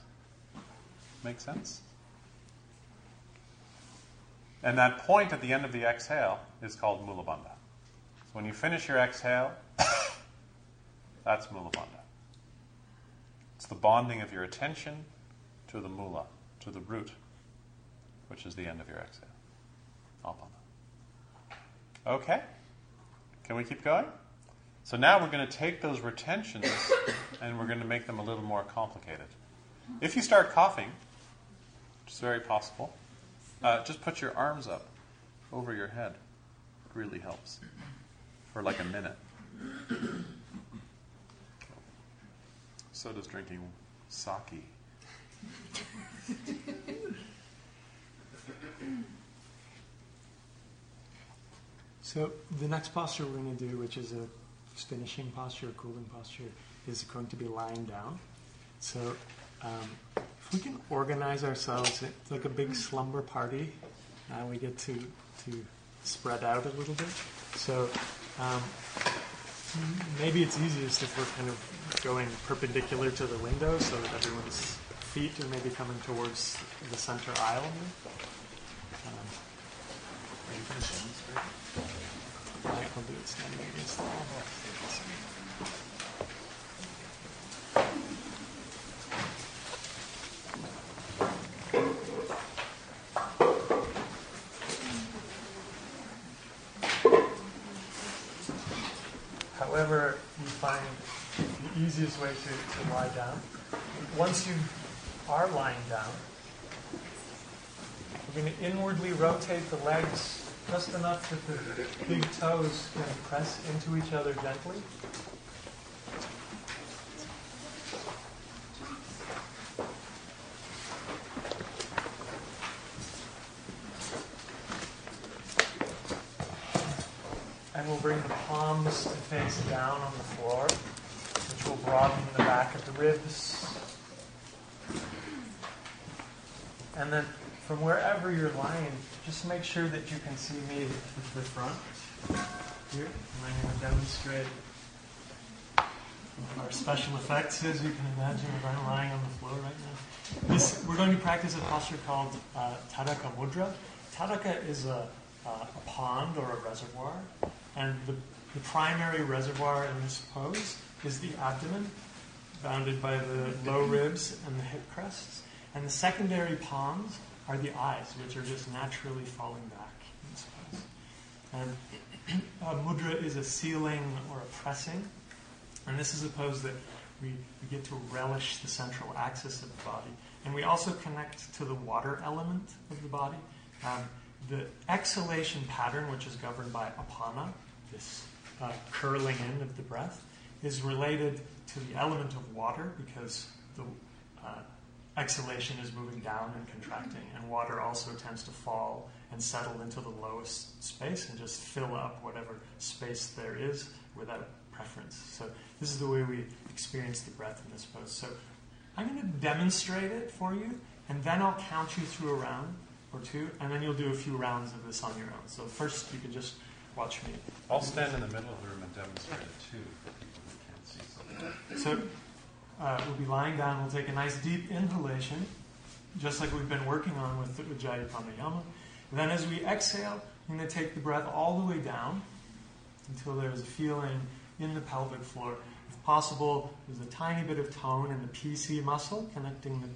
[SPEAKER 1] Make sense? And that point at the end of the exhale is called mula bandha. So when you finish your exhale, that's mula bandha. It's the bonding of your attention to the mula, to the root, which is the end of your exhale. Apana. Okay? Can we keep going? So now we're going to take those retentions and we're going to make them a little more complicated. If you start coughing, which is very possible, uh, just put your arms up over your head. It really helps for like a minute. So does drinking sake.
[SPEAKER 12] So the next posture we're going to do, which is a finishing posture, a cooling posture, is going to be lying down. So um, if we can organize ourselves, it's like a big slumber party. Now we get to to spread out a little bit. So um, maybe it's easiest if we're kind of going perpendicular to the window, so that everyone's feet are maybe coming towards the center aisle. Um, I'll do it standing against the wall. However, you find the easiest way to, to lie down. Once you are lying down, we're going to inwardly rotate the legs just enough that the big toes can press into each other gently. And we'll bring the palms to face down on the floor, which will broaden the back of the ribs. And then from wherever you're lying, just make sure that you can see me with the front. Here, and I'm going to demonstrate our special effects, as you can imagine, if I'm lying on the floor right now. This, we're going to practice a posture called uh, Tadaga Mudra. Tadaga is a, uh, a pond or a reservoir, and the, the primary reservoir in this pose is the abdomen, bounded by the low ribs and the hip crests. And the secondary palms are the eyes, which are just naturally falling back in pose. And uh, mudra is a sealing or a pressing, and this is a pose that we, we get to relish the central axis of the body. And we also connect to the water element of the body. Um, the exhalation pattern, which is governed by apana, this uh, curling in of the breath, is related to the element of water because the uh, exhalation is moving down and contracting, and water also tends to fall and settle into the lowest space and just fill up whatever space there is without preference. So this is the way we experience the breath in this pose. So I'm going to demonstrate it for you, and then I'll count you through a round or two, and then you'll do a few rounds of this on your own. So first, you can just watch me.
[SPEAKER 1] I'll stand in the middle of the room and demonstrate it too for people who can't see.
[SPEAKER 12] So uh, we'll be lying down. We'll take a nice deep inhalation, just like we've been working on with Ujjayi Pranayama. And then as we exhale, I'm going to take the breath all the way down until there's a feeling in the pelvic floor If possible, there's a tiny bit of tone in the PC muscle connecting the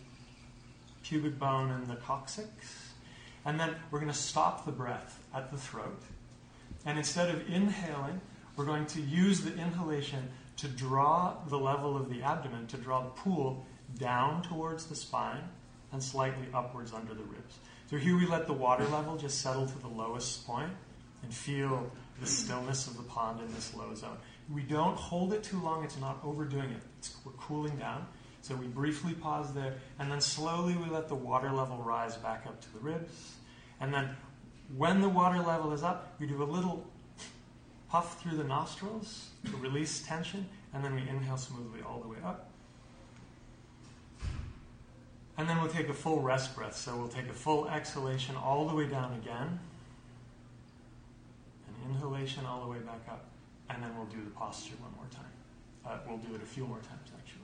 [SPEAKER 12] pubic bone and the coccyx. And then we're going to stop the breath at the throat. And instead of inhaling, we're going to use the inhalation to draw the level of the abdomen, to draw the pool down towards the spine and slightly upwards under the ribs. So here we let the water level just settle to the lowest point and feel the stillness of the pond in this low zone. We don't hold it too long, it's not overdoing it. It's, we're cooling down. So we briefly pause there, and then slowly we let the water level rise back up to the ribs. And then when the water level is up, we do a little puff through the nostrils to release tension, and then we inhale smoothly all the way up. And then we'll take a full rest breath. So we'll take a full exhalation all the way down again, an inhalation all the way back up, and then we'll do the posture one more time. Uh, we'll do it a few more times, actually.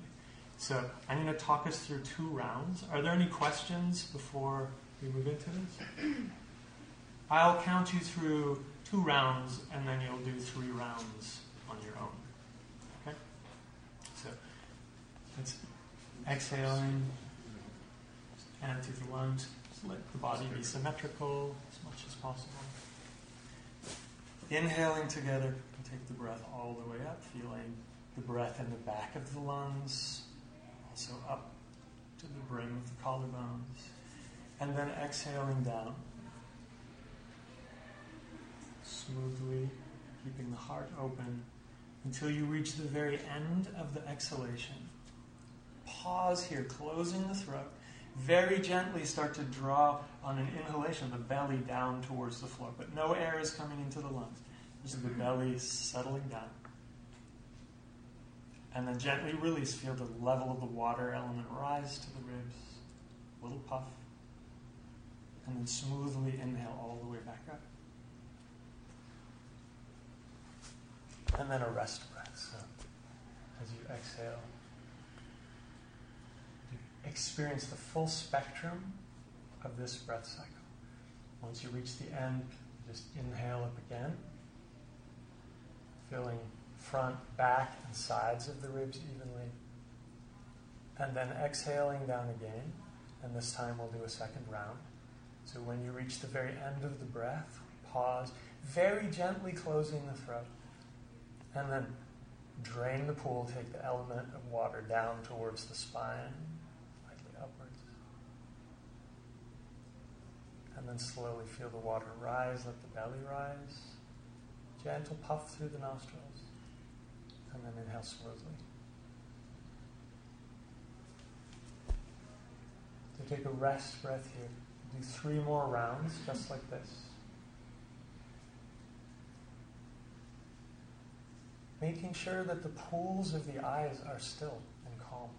[SPEAKER 12] So I'm going to talk us through two rounds. Are there any questions before we move into this? I'll count you through two rounds, and then you'll do three rounds on your own. Okay? So exhaling and through the lungs. Let the body be symmetrical as much as possible. Inhaling together, take the breath all the way up, feeling the breath in the back of the lungs, also up to the brim of the collarbones. And then exhaling down. Smoothly, keeping the heart open until you reach the very end of the exhalation. Pause here, closing the throat very gently start to draw on an inhalation the belly down towards the floor, but no air is coming into the lungs. Just the belly settling down. And then gently release. Feel the level of the water element rise to the ribs. Little puff. And then smoothly inhale all the way back up. And then a rest breath. So as you exhale, experience the full spectrum of this breath cycle. Once you reach the end, just inhale up again, filling front, back, and sides of the ribs evenly. And then exhaling down again, and this time we'll do a second round. So when you reach the very end of the breath, pause, very gently closing the throat, and then drain the pool, take the element of water down towards the spine, slightly upwards. And then slowly feel the water rise, let the belly rise. Gentle puff through the nostrils. And then inhale smoothly. So take a rest breath here. Do three more rounds, just like this. Making sure that the pools of the eyes are still. and calm.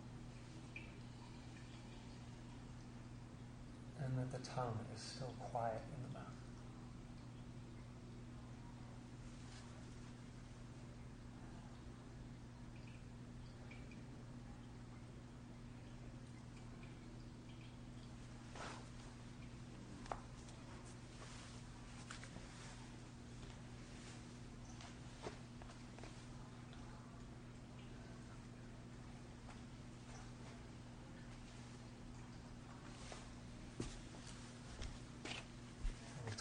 [SPEAKER 12] And that the tongue is still quiet in the mouth.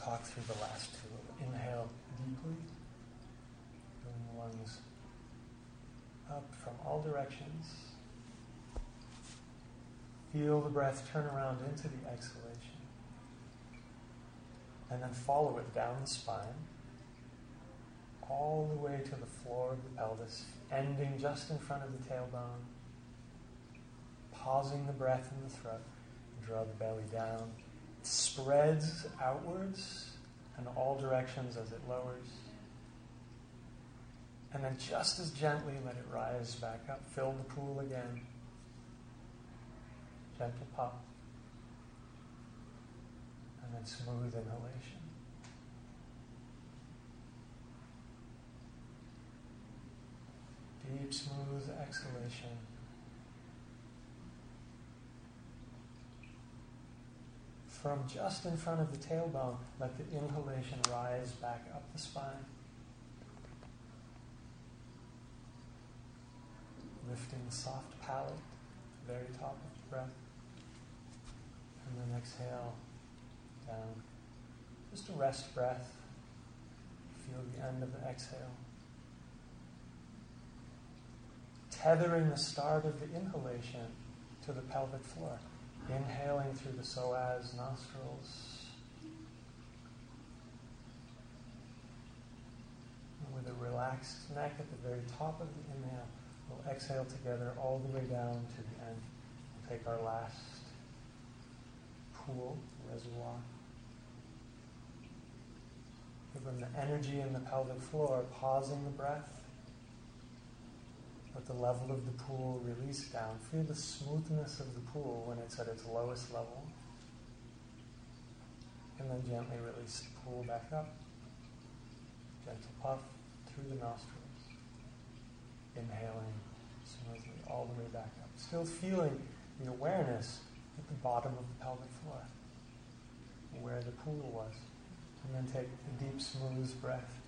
[SPEAKER 12] talk through the last two. Inhale deeply, the lungs up from all directions. Feel the breath turn around into the exhalation. And then follow it down the spine, all the way to the floor of the pelvis, ending just in front of the tailbone. Pausing the breath in the throat. Draw the belly down It spreads outwards in all directions as it lowers. And then just as gently let it rise back up. Fill the pool again. Gentle pop. And then smooth inhalation. Deep, smooth exhalation. From just in front of the tailbone, let the inhalation rise back up the spine. lifting the soft palate, very top of the breath. And then exhale down. Just a rest breath. Feel the end of the exhale. Tethering the start of the inhalation to the pelvic floor. Inhaling through the psoas nostrils. And with a relaxed neck at the very top of the inhale, we'll exhale together all the way down to the end. We'll take our last pool, reservoir. Give them the energy in the pelvic floor, pausing the breath. Let the level of the pool release down. Feel the smoothness of the pool when it's at its lowest level. And then gently release the pool back up. Gentle puff through the nostrils. Inhaling smoothly all the way back up. Still feeling the awareness at the bottom of the pelvic floor, where the pool was. And then take a deep, smooth breath.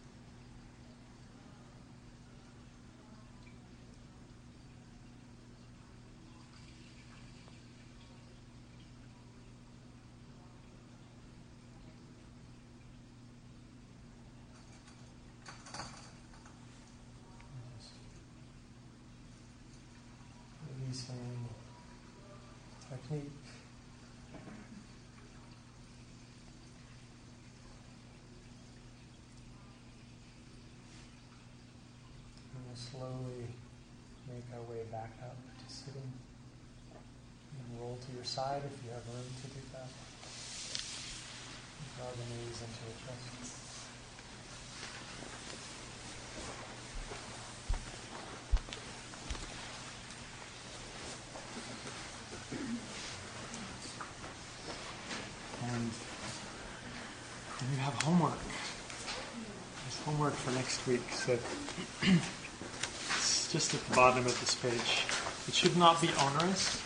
[SPEAKER 12] Releasing technique. And we'll slowly make our way back up to sitting. And roll to your side if you have room to do that. Draw the knees into a chest. And then you have homework. There's homework for next week. So it's just at the bottom of this page. It should not be onerous,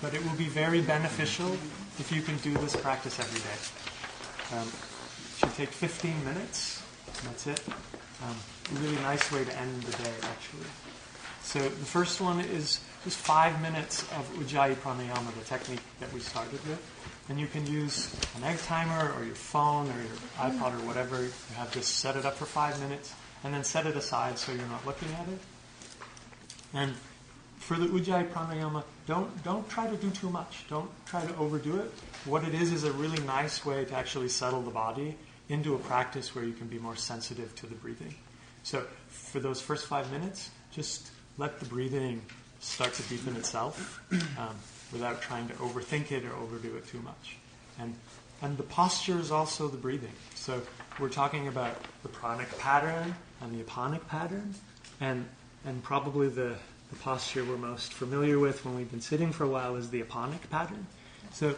[SPEAKER 12] but it will be very beneficial if you can do this practice every day. Um, it should take 15 minutes. That's it. Um, a really nice way to end the day, actually. So the first one is just five minutes of Ujjayi Pranayama, the technique that we started with. And you can use an egg timer or your phone or your iPod or whatever. You have just set it up for five minutes and then set it aside so you're not looking at it. And for the Ujjayi Pranayama, don't, don't try to do too much. Don't try to overdo it. What it is is a really nice way to actually settle the body into a practice where you can be more sensitive to the breathing. So for those first five minutes, just let the breathing start to deepen itself um, without trying to overthink it or overdo it too much. And, and the posture is also the breathing. So we're talking about the pranic pattern and the apanic pattern, and, and probably the, the posture we're most familiar with when we've been sitting for a while is the apanic pattern. So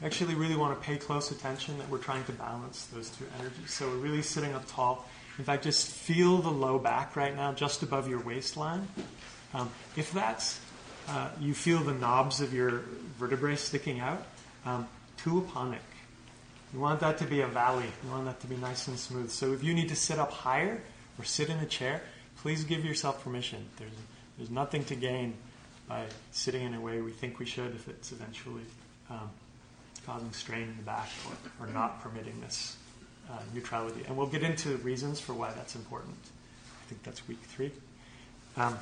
[SPEAKER 12] I actually really want to pay close attention that we're trying to balance those two energies. So we're really sitting up tall. In fact, just feel the low back right now, just above your waistline. Um, if that's, uh, you feel the knobs of your vertebrae sticking out, um, to apanic. You want that to be a valley. You want that to be nice and smooth. So if you need to sit up higher or sit in a chair, please give yourself permission. There's, there's nothing to gain by sitting in a way we think we should if it's eventually um, causing strain in the back or, or not permitting this uh, neutrality. And we'll get into reasons for why that's important. I think that's week three. Um,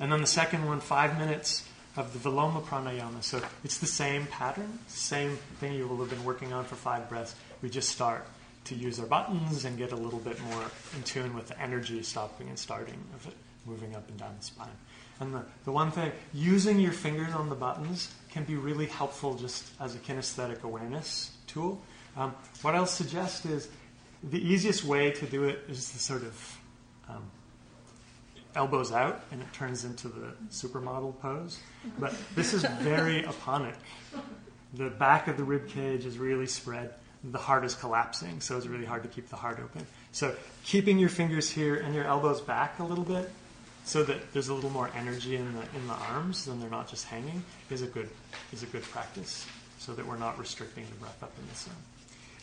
[SPEAKER 12] and then the second one, five minutes of the Viloma Pranayama. So it's the same pattern, same thing you will have been working on for five breaths. We just start to use our buttons and get a little bit more in tune with the energy stopping and starting of it, moving up and down the spine. And the, the one thing, using your fingers on the buttons can be really helpful just as a kinesthetic awareness tool. Um, what I'll suggest is the easiest way to do it is to sort of um, elbows out and it turns into the supermodel pose. But this is very apanic. The back of the rib cage is really spread. The heart is collapsing, so it's really hard to keep the heart open. So keeping your fingers here and your elbows back a little bit, so that there's a little more energy in the in the arms and they're not just hanging, is a good is a good practice. So that we're not restricting the breath up in the sun.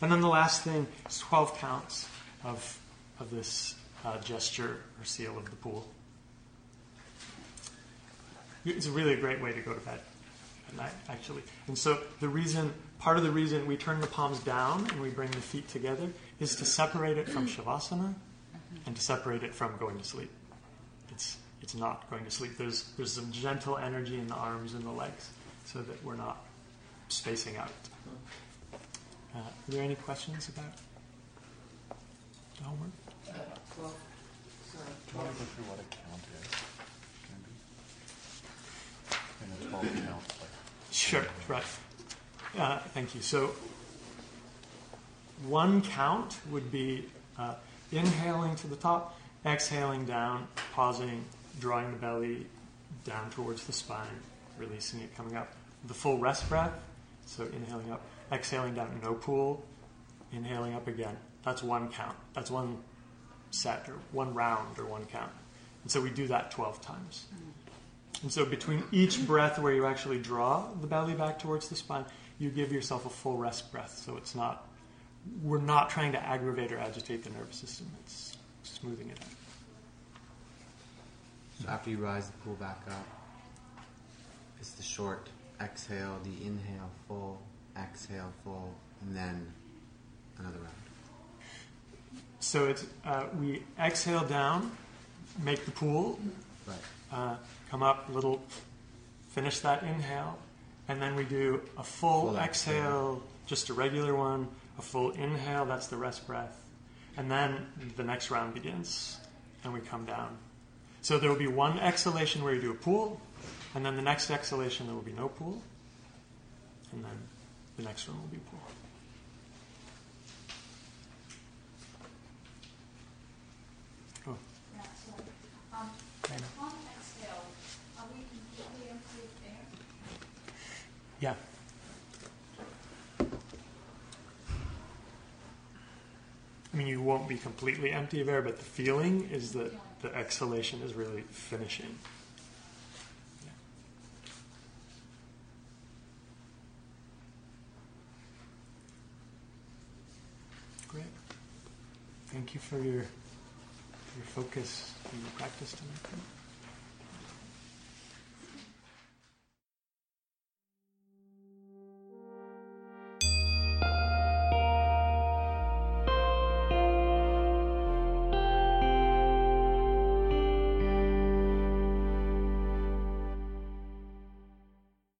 [SPEAKER 12] And then the last thing is 12 counts of of this uh, gesture or seal of the pool. It's really a great way to go to bed at night, actually. And so the reason, part of the reason we turn the palms down and we bring the feet together is to separate it from shavasana and to separate it from going to sleep. It's it's not going to sleep. There's there's some gentle energy in the arms and the legs, so that we're not spacing out. Uh, are there any questions about the homework?
[SPEAKER 7] Well, sorry.
[SPEAKER 1] Do you want to go through what a count is? Maybe? A 12 count. Like,
[SPEAKER 12] Sure, right. Uh, thank you. So, one count would be uh, inhaling to the top, exhaling down, pausing, drawing the belly down towards the spine, releasing it, coming up. The full rest breath, so inhaling up, exhaling down, no pull, inhaling up again. That's one count. That's one set or one round or one count. And so we do that 12 times. Mm. And so between each breath where you actually draw the belly back towards the spine, you give yourself a full rest breath. So it's not, we're not trying to aggravate or agitate the nervous system. It's smoothing it out.
[SPEAKER 13] So after you rise the pull back up, it's the short exhale, the inhale full, exhale full, and then another round.
[SPEAKER 12] So it's, uh, we exhale down, make the pool,
[SPEAKER 13] Right.
[SPEAKER 12] uh, come up a little, finish that inhale, and then we do a full,
[SPEAKER 13] Full
[SPEAKER 12] exhale,
[SPEAKER 13] exhale.
[SPEAKER 12] just a regular one, a full inhale, that's the rest breath, and then the next round begins, and we come down. So there will be one exhalation where you do a pool, and then the next exhalation there will be no pool, and then the next one will be pool. Oh,
[SPEAKER 5] Yeah, sorry. Um, upon exhale, are we completely empty of
[SPEAKER 12] yeah. I mean, you won't be completely empty of air, but the feeling is that the exhalation is really finishing. Yeah. Great. Thank you for your your focus and your practice tonight.